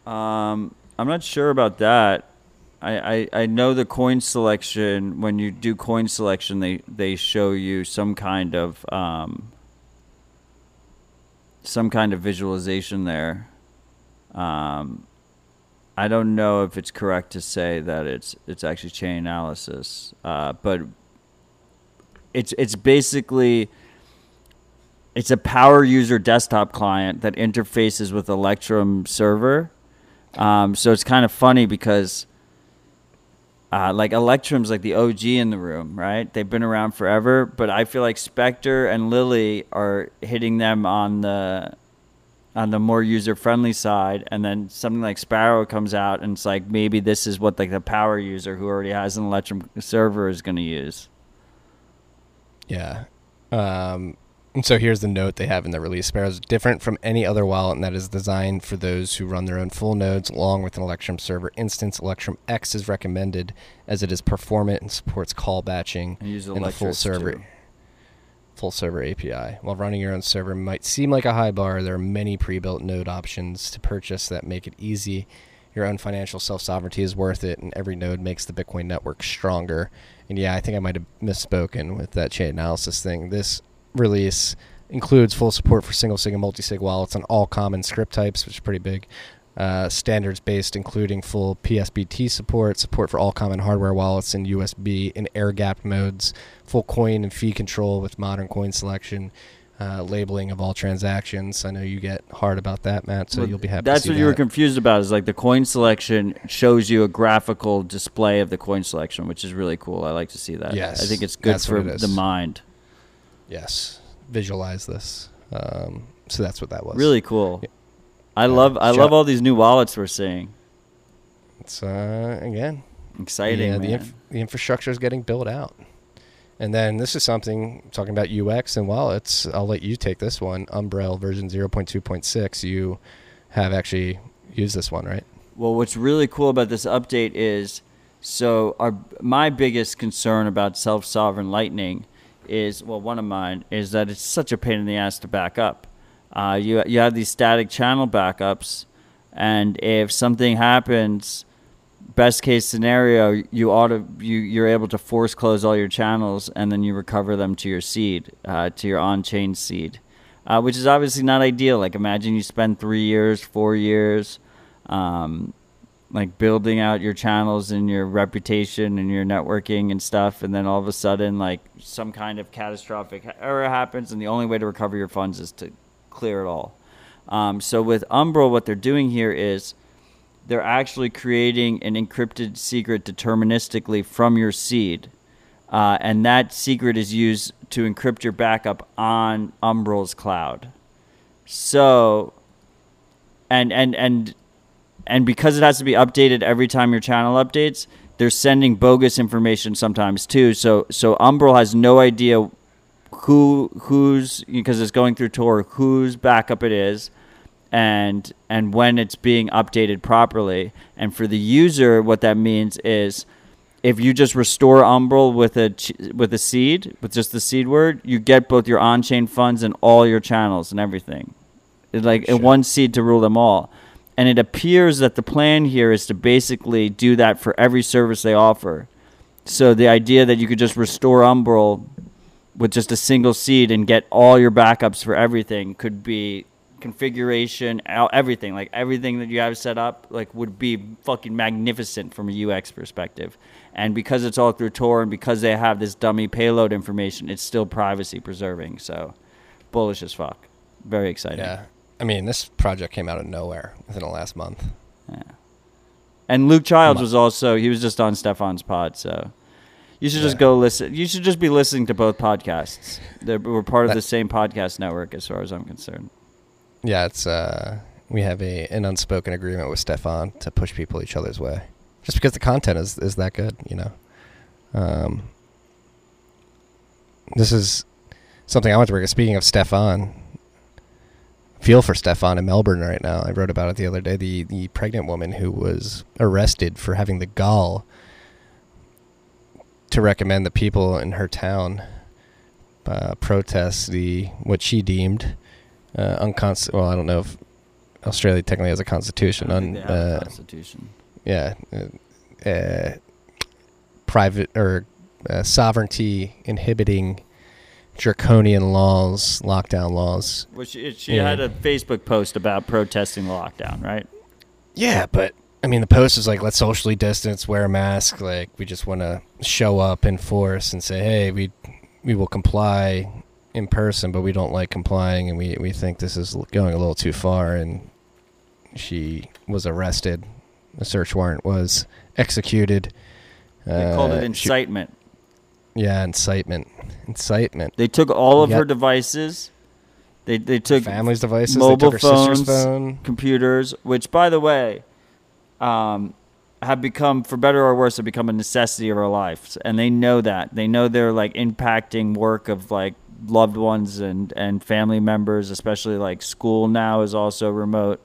Um, I'm not sure about that. I, I, I know the coin selection. When you do coin selection, they, they show you some kind of um, some kind of visualization there. Um, I don't know if it's correct to say that it's it's actually chain analysis, uh, but it's it's basically it's a power user desktop client that interfaces with Electrum server. Um, so it's kind of funny because uh, like Electrum's like the OG in the room, right? They've been around forever, but I feel like Specter and Lily are hitting them on the on the more user friendly side, and then something like Sparrow comes out, and it's like maybe this is what like the power user who already has an Electrum server is going to use. Yeah. Um, and so here's the note they have in the release. Sparrow is different from any other wallet and that is designed for those who run their own full nodes along with an Electrum server instance. Electrum X is recommended as it is performant and supports call batching And and the full server too. full server API. While running your own server might seem like a high bar, there are many pre-built node options to purchase that make it easy. Your own financial self-sovereignty is worth it, and every node makes the Bitcoin network stronger. And yeah, I think I might have misspoken with that chain analysis thing. This release includes full support for single sig and multi-sig wallets on all common script types, which is pretty big. Uh, standards based, including full PSBT support, support for all common hardware wallets in USB and air gapped modes, full coin and fee control with modern coin selection, uh, labeling of all transactions. I know you get hard about that, Matt, so Well, you'll be happy. That's to see what you were confused about. Is like the coin selection shows you a graphical display of the coin selection, which is really cool. I like to see that. Yes, I think it's good for it the mind. Yes, visualize this. Um, so that's what that was. Really cool. Yeah. I Yeah. love I love all these new wallets we're seeing. It's uh, again Exciting, Yeah, the, inf- the infrastructure is getting built out. And then this is something talking about UX and wallets. I'll let you take this one. Umbrel version 0.2.6. You have actually used this one, right? Well, what's really cool about this update is so our my biggest concern about self-sovereign Lightning is well, one of mine is that it's such a pain in the ass to back up. Uh, you you have these static channel backups, and if something happens, best case scenario, you ought to you you're able to force close all your channels, and then you recover them to your seed, uh, to your on-chain seed, uh, which is obviously not ideal. Like imagine you spend three years, four years um, like building out your channels and your reputation and your networking and stuff, and then all of a sudden, like some kind of catastrophic error happens, and the only way to recover your funds is to clear it all. Um, so with Umbrel, what they're doing here is they're actually creating an encrypted secret deterministically from your seed. Uh, and that secret is used to encrypt your backup on Umbrel's cloud. So, and and and and because it has to be updated every time your channel updates, they're sending bogus information sometimes too. So so Umbrel has no idea who who's because it's going through Tor whose backup it is and and when it's being updated properly. And for the user, what that means is if you just restore Umbrel with a with a seed with just the seed word, you get both your on-chain funds and all your channels and everything. It's like one seed to rule them all. And it appears that the plan here is to basically do that for every service they offer. So the idea that you could just restore Umbrel with just a single seed and get all your backups for everything could be configuration, everything like everything that you have set up like would be fucking magnificent from a UX perspective. And because it's all through Tor and because they have this dummy payload information, it's still privacy preserving. So bullish as fuck. Very exciting. Yeah. I mean, this project came out of nowhere within the last month. Yeah. And Luke Childs was also he was just on Stefan's pod, so you should just Yeah. go listen. You should just be listening to both podcasts. They're, we're part of That- the same podcast network, as far as I'm concerned. Yeah, it's uh, we have a an unspoken agreement with Stefan to push people each other's way, just because the content is is that good, you know. Um, this is something I want to bring. up. Speaking of Stefan, feel for Stefan in Melbourne right now. I wrote about it the other day. The the pregnant woman who was arrested for having the gall to recommend the people in her town uh, protest the what she deemed uh. Well, I don't know if Australia technically has a constitution. Un, have a uh, constitution. yeah, uh, uh, private or uh, sovereignty inhibiting draconian laws, lockdown laws. Well, she, she yeah. had a Facebook post about protesting the lockdown, right? Yeah, but I mean, the post is like, let's socially distance, wear a mask. Like, we just want to show up in force and say, hey, we we will comply in person, but we don't like complying, and we we think this is going a little too far. And she was arrested. A search warrant was executed. They called it Uh, she- incitement. Yeah, incitement. Incitement. They took all of Yeah. her devices They they took Family's devices. mobile they took her sister's phones, phone. computers, which by the way, um, have become, for better or worse, have become a necessity of our lives, and they know that. They know they're like impacting work of like loved ones and and family members, especially like school now is also remote.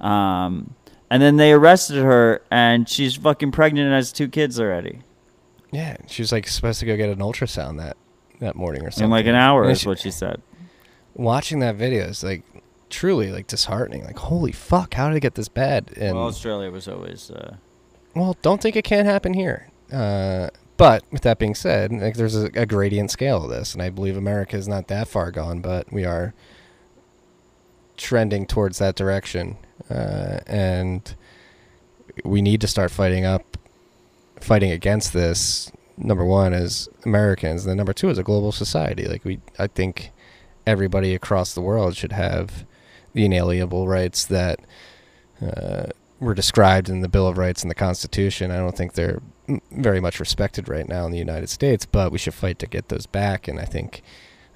Um, and then they arrested her, and she's fucking pregnant and has two kids already Yeah, she was like supposed to go get an ultrasound that that morning or something. in like an hour, And is she- what she said. watching that video is like truly like disheartening. Like, holy fuck, how did it get this bad? And well, Australia was always. Uh, well, don't think it can't happen here. Uh, but with that being said, like there's a, a gradient scale of this, and I believe America is not that far gone, but we are trending towards that direction, uh, and we need to start fighting up, fighting against this. Number one is Americans, and then number two is a global society. Like we, I think everybody across the world should have the inalienable rights that uh, were described in the Bill of Rights and the Constitution. I don't think they're very much respected right now in the United States, but we should fight to get those back. And I think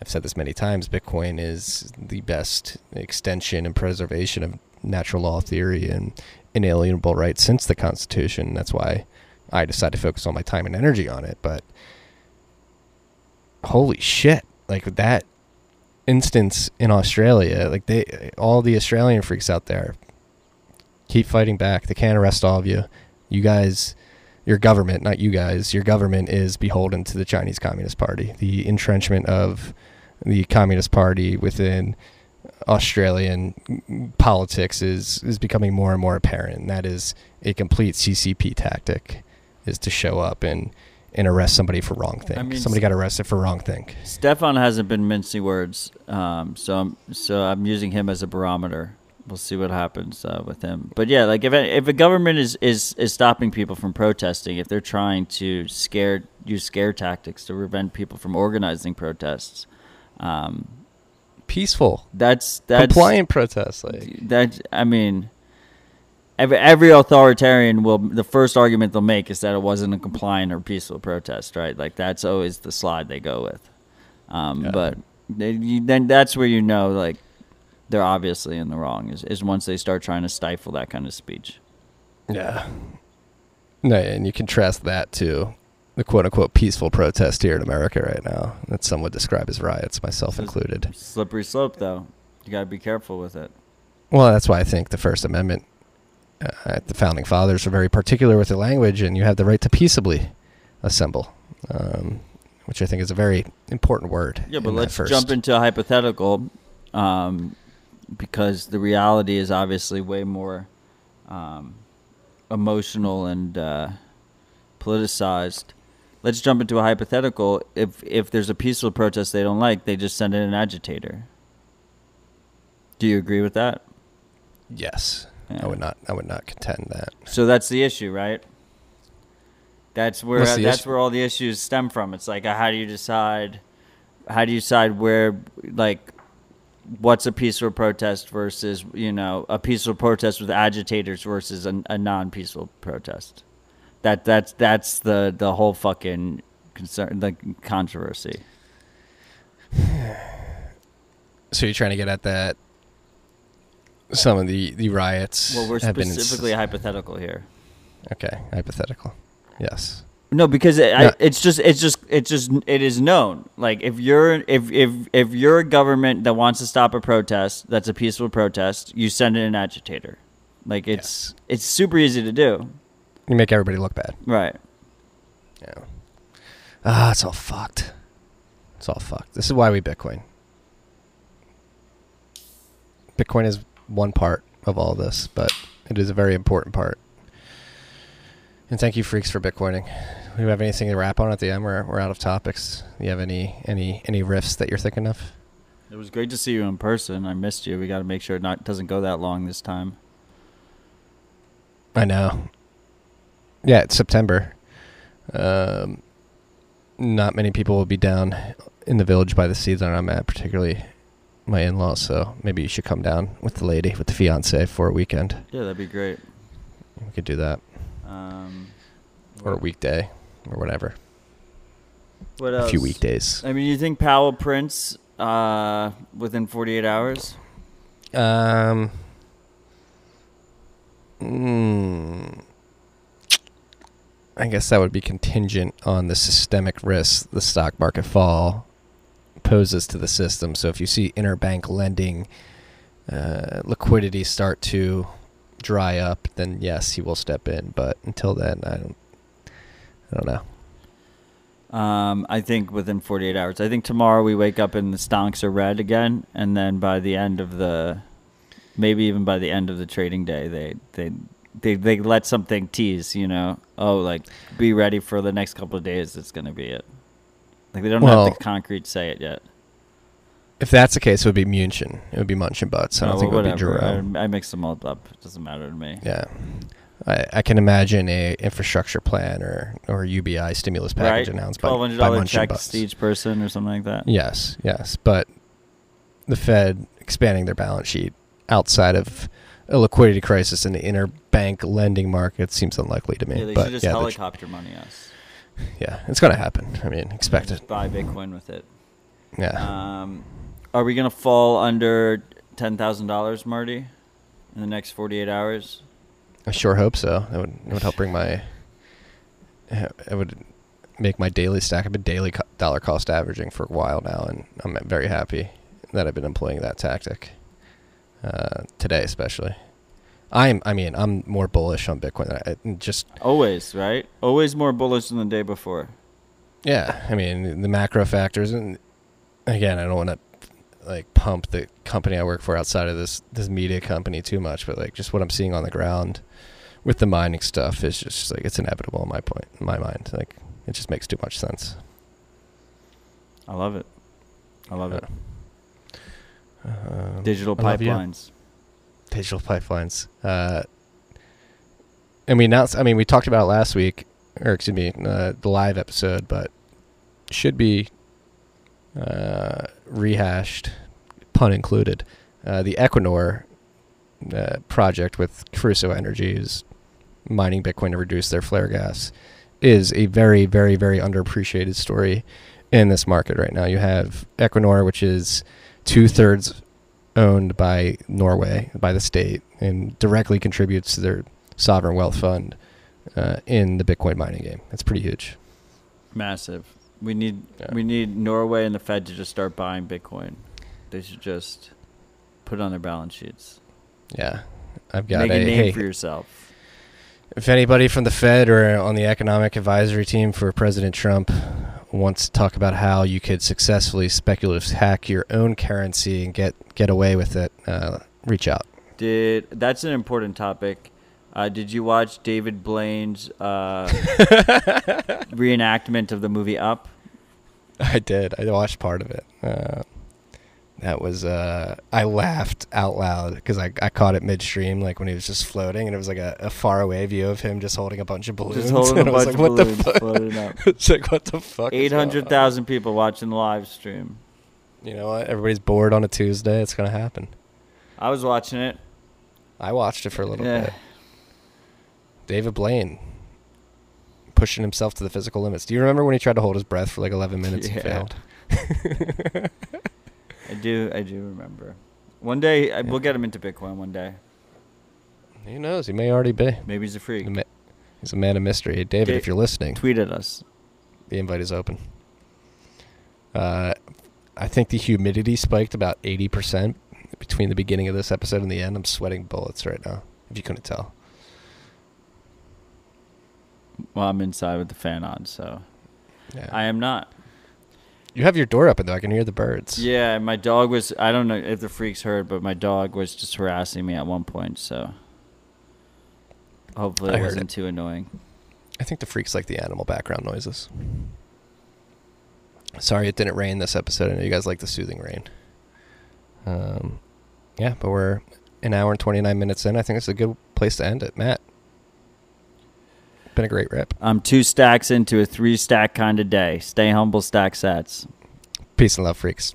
I've said this many times Bitcoin is the best extension and preservation of natural law theory and inalienable rights since the Constitution. That's why I decided to focus all my time and energy on it. But holy shit, like that instance in Australia, like they, all the Australian freaks out there, keep fighting back. They can't arrest all of you. You guys, your government, not you guys, your government is beholden to the Chinese Communist Party. The entrenchment of the Communist Party within Australian politics is is becoming more and more apparent. And that is a complete CCP tactic, is to show up and and arrest somebody for wrong thing. I mean, somebody got arrested for wrong thing. Stefan hasn't been mincing words, um, so I'm so I'm using him as a barometer. We'll see what happens uh, with him. But yeah, like if a, if a government is, is is stopping people from protesting, if they're trying to scare use scare tactics to prevent people from organizing protests, um, Peaceful, that's that's compliant protests. Like that. I mean, every every authoritarian will the first argument they'll make is that it wasn't a compliant or peaceful protest, right? Like that's always the slide they go with. Um, Yeah. But they, you, then that's where you know like they're obviously in the wrong is, is once they start trying to stifle that kind of speech. Yeah. No, and you contrast that to the quote unquote peaceful protest here in America right now that some would describe as riots, myself included. Slippery slope, though. You got to be careful with it. Well, that's why I think the First Amendment, uh, the founding fathers were very particular with the language, and you have the right to peaceably assemble, um, which I think is a very important word. Yeah, but let's jump into a hypothetical, um, because the reality is obviously way more um, emotional and uh, politicized. Let's jump into a hypothetical. If if there's a peaceful protest they don't like, they just send in an agitator. Do you agree with that? Yes, Yeah. I would not. I would not contend that. So that's the issue, right? That's where the that's issue? where all the issues stem from. It's like uh, how do you decide how do you decide where like what's a peaceful protest versus you know a peaceful protest with agitators versus a, a non-peaceful protest. That that's that's the the whole fucking concern the controversy. So you're trying to get at that. Some of the the riots. Well, we're have been specifically hypothetical here. okay. Hypothetical. Yes. No, because it, No. I, it's just it's just it's just it is known. Like if you're if if if you're a government that wants to stop a protest, that's a peaceful protest, you send in an agitator. Like it's it's super easy to do. You make everybody look bad. Right. Yeah. Ah, it's all fucked. It's all fucked. This is why we Bitcoin. Bitcoin is one part of all this, but it is a very important part. And thank you, freaks, for Bitcoining. Do you have anything to wrap on at the end? We're, we're out of topics. Do you have any any any riffs that you're thinking of? It was great to see you in person. I missed you. We got to make sure it not doesn't go that long this time. I know. Yeah, it's September. Um, not many people will be down in the village by the season I'm at, particularly my in-laws. So maybe you should come down with the lady, with the fiance, for a weekend. Yeah, that'd be great. We could do that, Um, or a weekday, or whatever. What else? A few weekdays. I mean, you think Powell prints uh, within 48 hours? Um. mm, I guess that would be contingent on the systemic risk the stock market fall poses to the system. So if you see interbank lending uh, liquidity start to dry up, then yes, he will step in. But until then, I don't. I don't know. Um, I think within 48 hours. I think tomorrow we wake up and the stonks are red again, and then by the end of the, maybe even by the end of the trading day, they they they they let something tease. You know, oh, like be ready for the next couple of days. It's gonna be it. Like they don't Well- have the concrete say it yet. If that's the case, it would be Mnuchin. It would be Mnuchin Butts. I don't Oh, think it would be. Jerome. I, I mix them all up. It doesn't matter to me. Yeah. I, I can imagine a infrastructure plan or, or UBI stimulus package right? announced by, Twelve hundred dollar checks to each person or something like that. Yes, yes. But the Fed expanding their balance sheet outside of a liquidity crisis in the interbank lending market seems unlikely to me. Yeah, they but should just yeah, helicopter money us. Yeah, it's going to happen. I mean, expect Just it. Buy Bitcoin with it. Yeah. Um, are we gonna fall under ten thousand dollars, Marty, in the next forty-eight hours? I sure hope so. That would it would help bring my. It would make my daily stack. I've been daily co- dollar cost averaging for a while now, and I'm very happy that I've been employing that tactic. Uh, today, especially, I'm. I mean, I'm more bullish on Bitcoin. Than I, just Always, right? Always more bullish than the day before. yeah. I mean, the macro factors, and again, I don't want to like pump the company I work for outside of this this media company too much, but like just what I'm seeing on the ground with the mining stuff is just like it's inevitable in my point in my mind. Like it just makes too much sense. I love it. I love it. Um, Digital I pipelines. Digital pipelines. Uh, and we announced. I mean, we talked about last week, or excuse me, uh, the live episode, but should be uh, rehashed, pun included. Uh, the Equinor uh, project with Crusoe Energy is mining Bitcoin to reduce their flare gas is a very, very, very underappreciated story in this market right now. You have Equinor, which is two thirds owned by Norway, by the state, and directly contributes to their sovereign wealth fund uh, in the Bitcoin mining game. That's pretty huge. Massive. We need Yeah. we need Norway and the Fed to just start buying Bitcoin. They should just put it on their balance sheets. Yeah, I've got Make a, a name hey, for yourself. if anybody from the Fed or on the economic advisory team for President Trump wants to talk about how you could successfully speculative hack your own currency and get get away with it, uh, reach out. Did that's an important topic. Uh, did you watch David Blaine's uh, reenactment of the movie Up? I did. I watched part of it. That was uh, I laughed out loud because I, I caught it midstream, like when he was just floating, and it was like a, a far away view of him just holding a bunch of balloons. Just holding a and was bunch like, of what balloons the fuck? floating up. it's like what the fuck? Eight hundred thousand people watching the live stream. You know what? Everybody's bored on a Tuesday. It's gonna happen. I was watching it. I watched it for a little Yeah. bit. David Blaine pushing himself to the physical limits. Do you remember when he tried to hold his breath for like 11 minutes and failed? I do. I do remember. One day I, Yeah. we'll get him into Bitcoin. One day, Who knows? He may already be. maybe he's a freak. He's a man of mystery. David, Da- if you're listening, Tweet at us. the invite is open. Uh, I think the humidity spiked about 80% between the beginning of this episode and the end. I'm sweating bullets right now, if you couldn't tell. Well, I'm inside with the fan on, so Yeah. I am not. You have your door open, though. I can hear the birds. Yeah, my dog was. I don't know if the freaks heard, but my dog was just harassing me at one point. So hopefully it wasn't it. too annoying. I think the freaks like the animal background noises. Sorry it didn't rain this episode. I know you guys like the soothing rain. Um, yeah, but we're an hour and 29 minutes in. I think it's a good place to end it. Matt, been a great rip. I'm two stacks into a three stack kind of day. Stay humble, stack sats. Peace and love, freaks.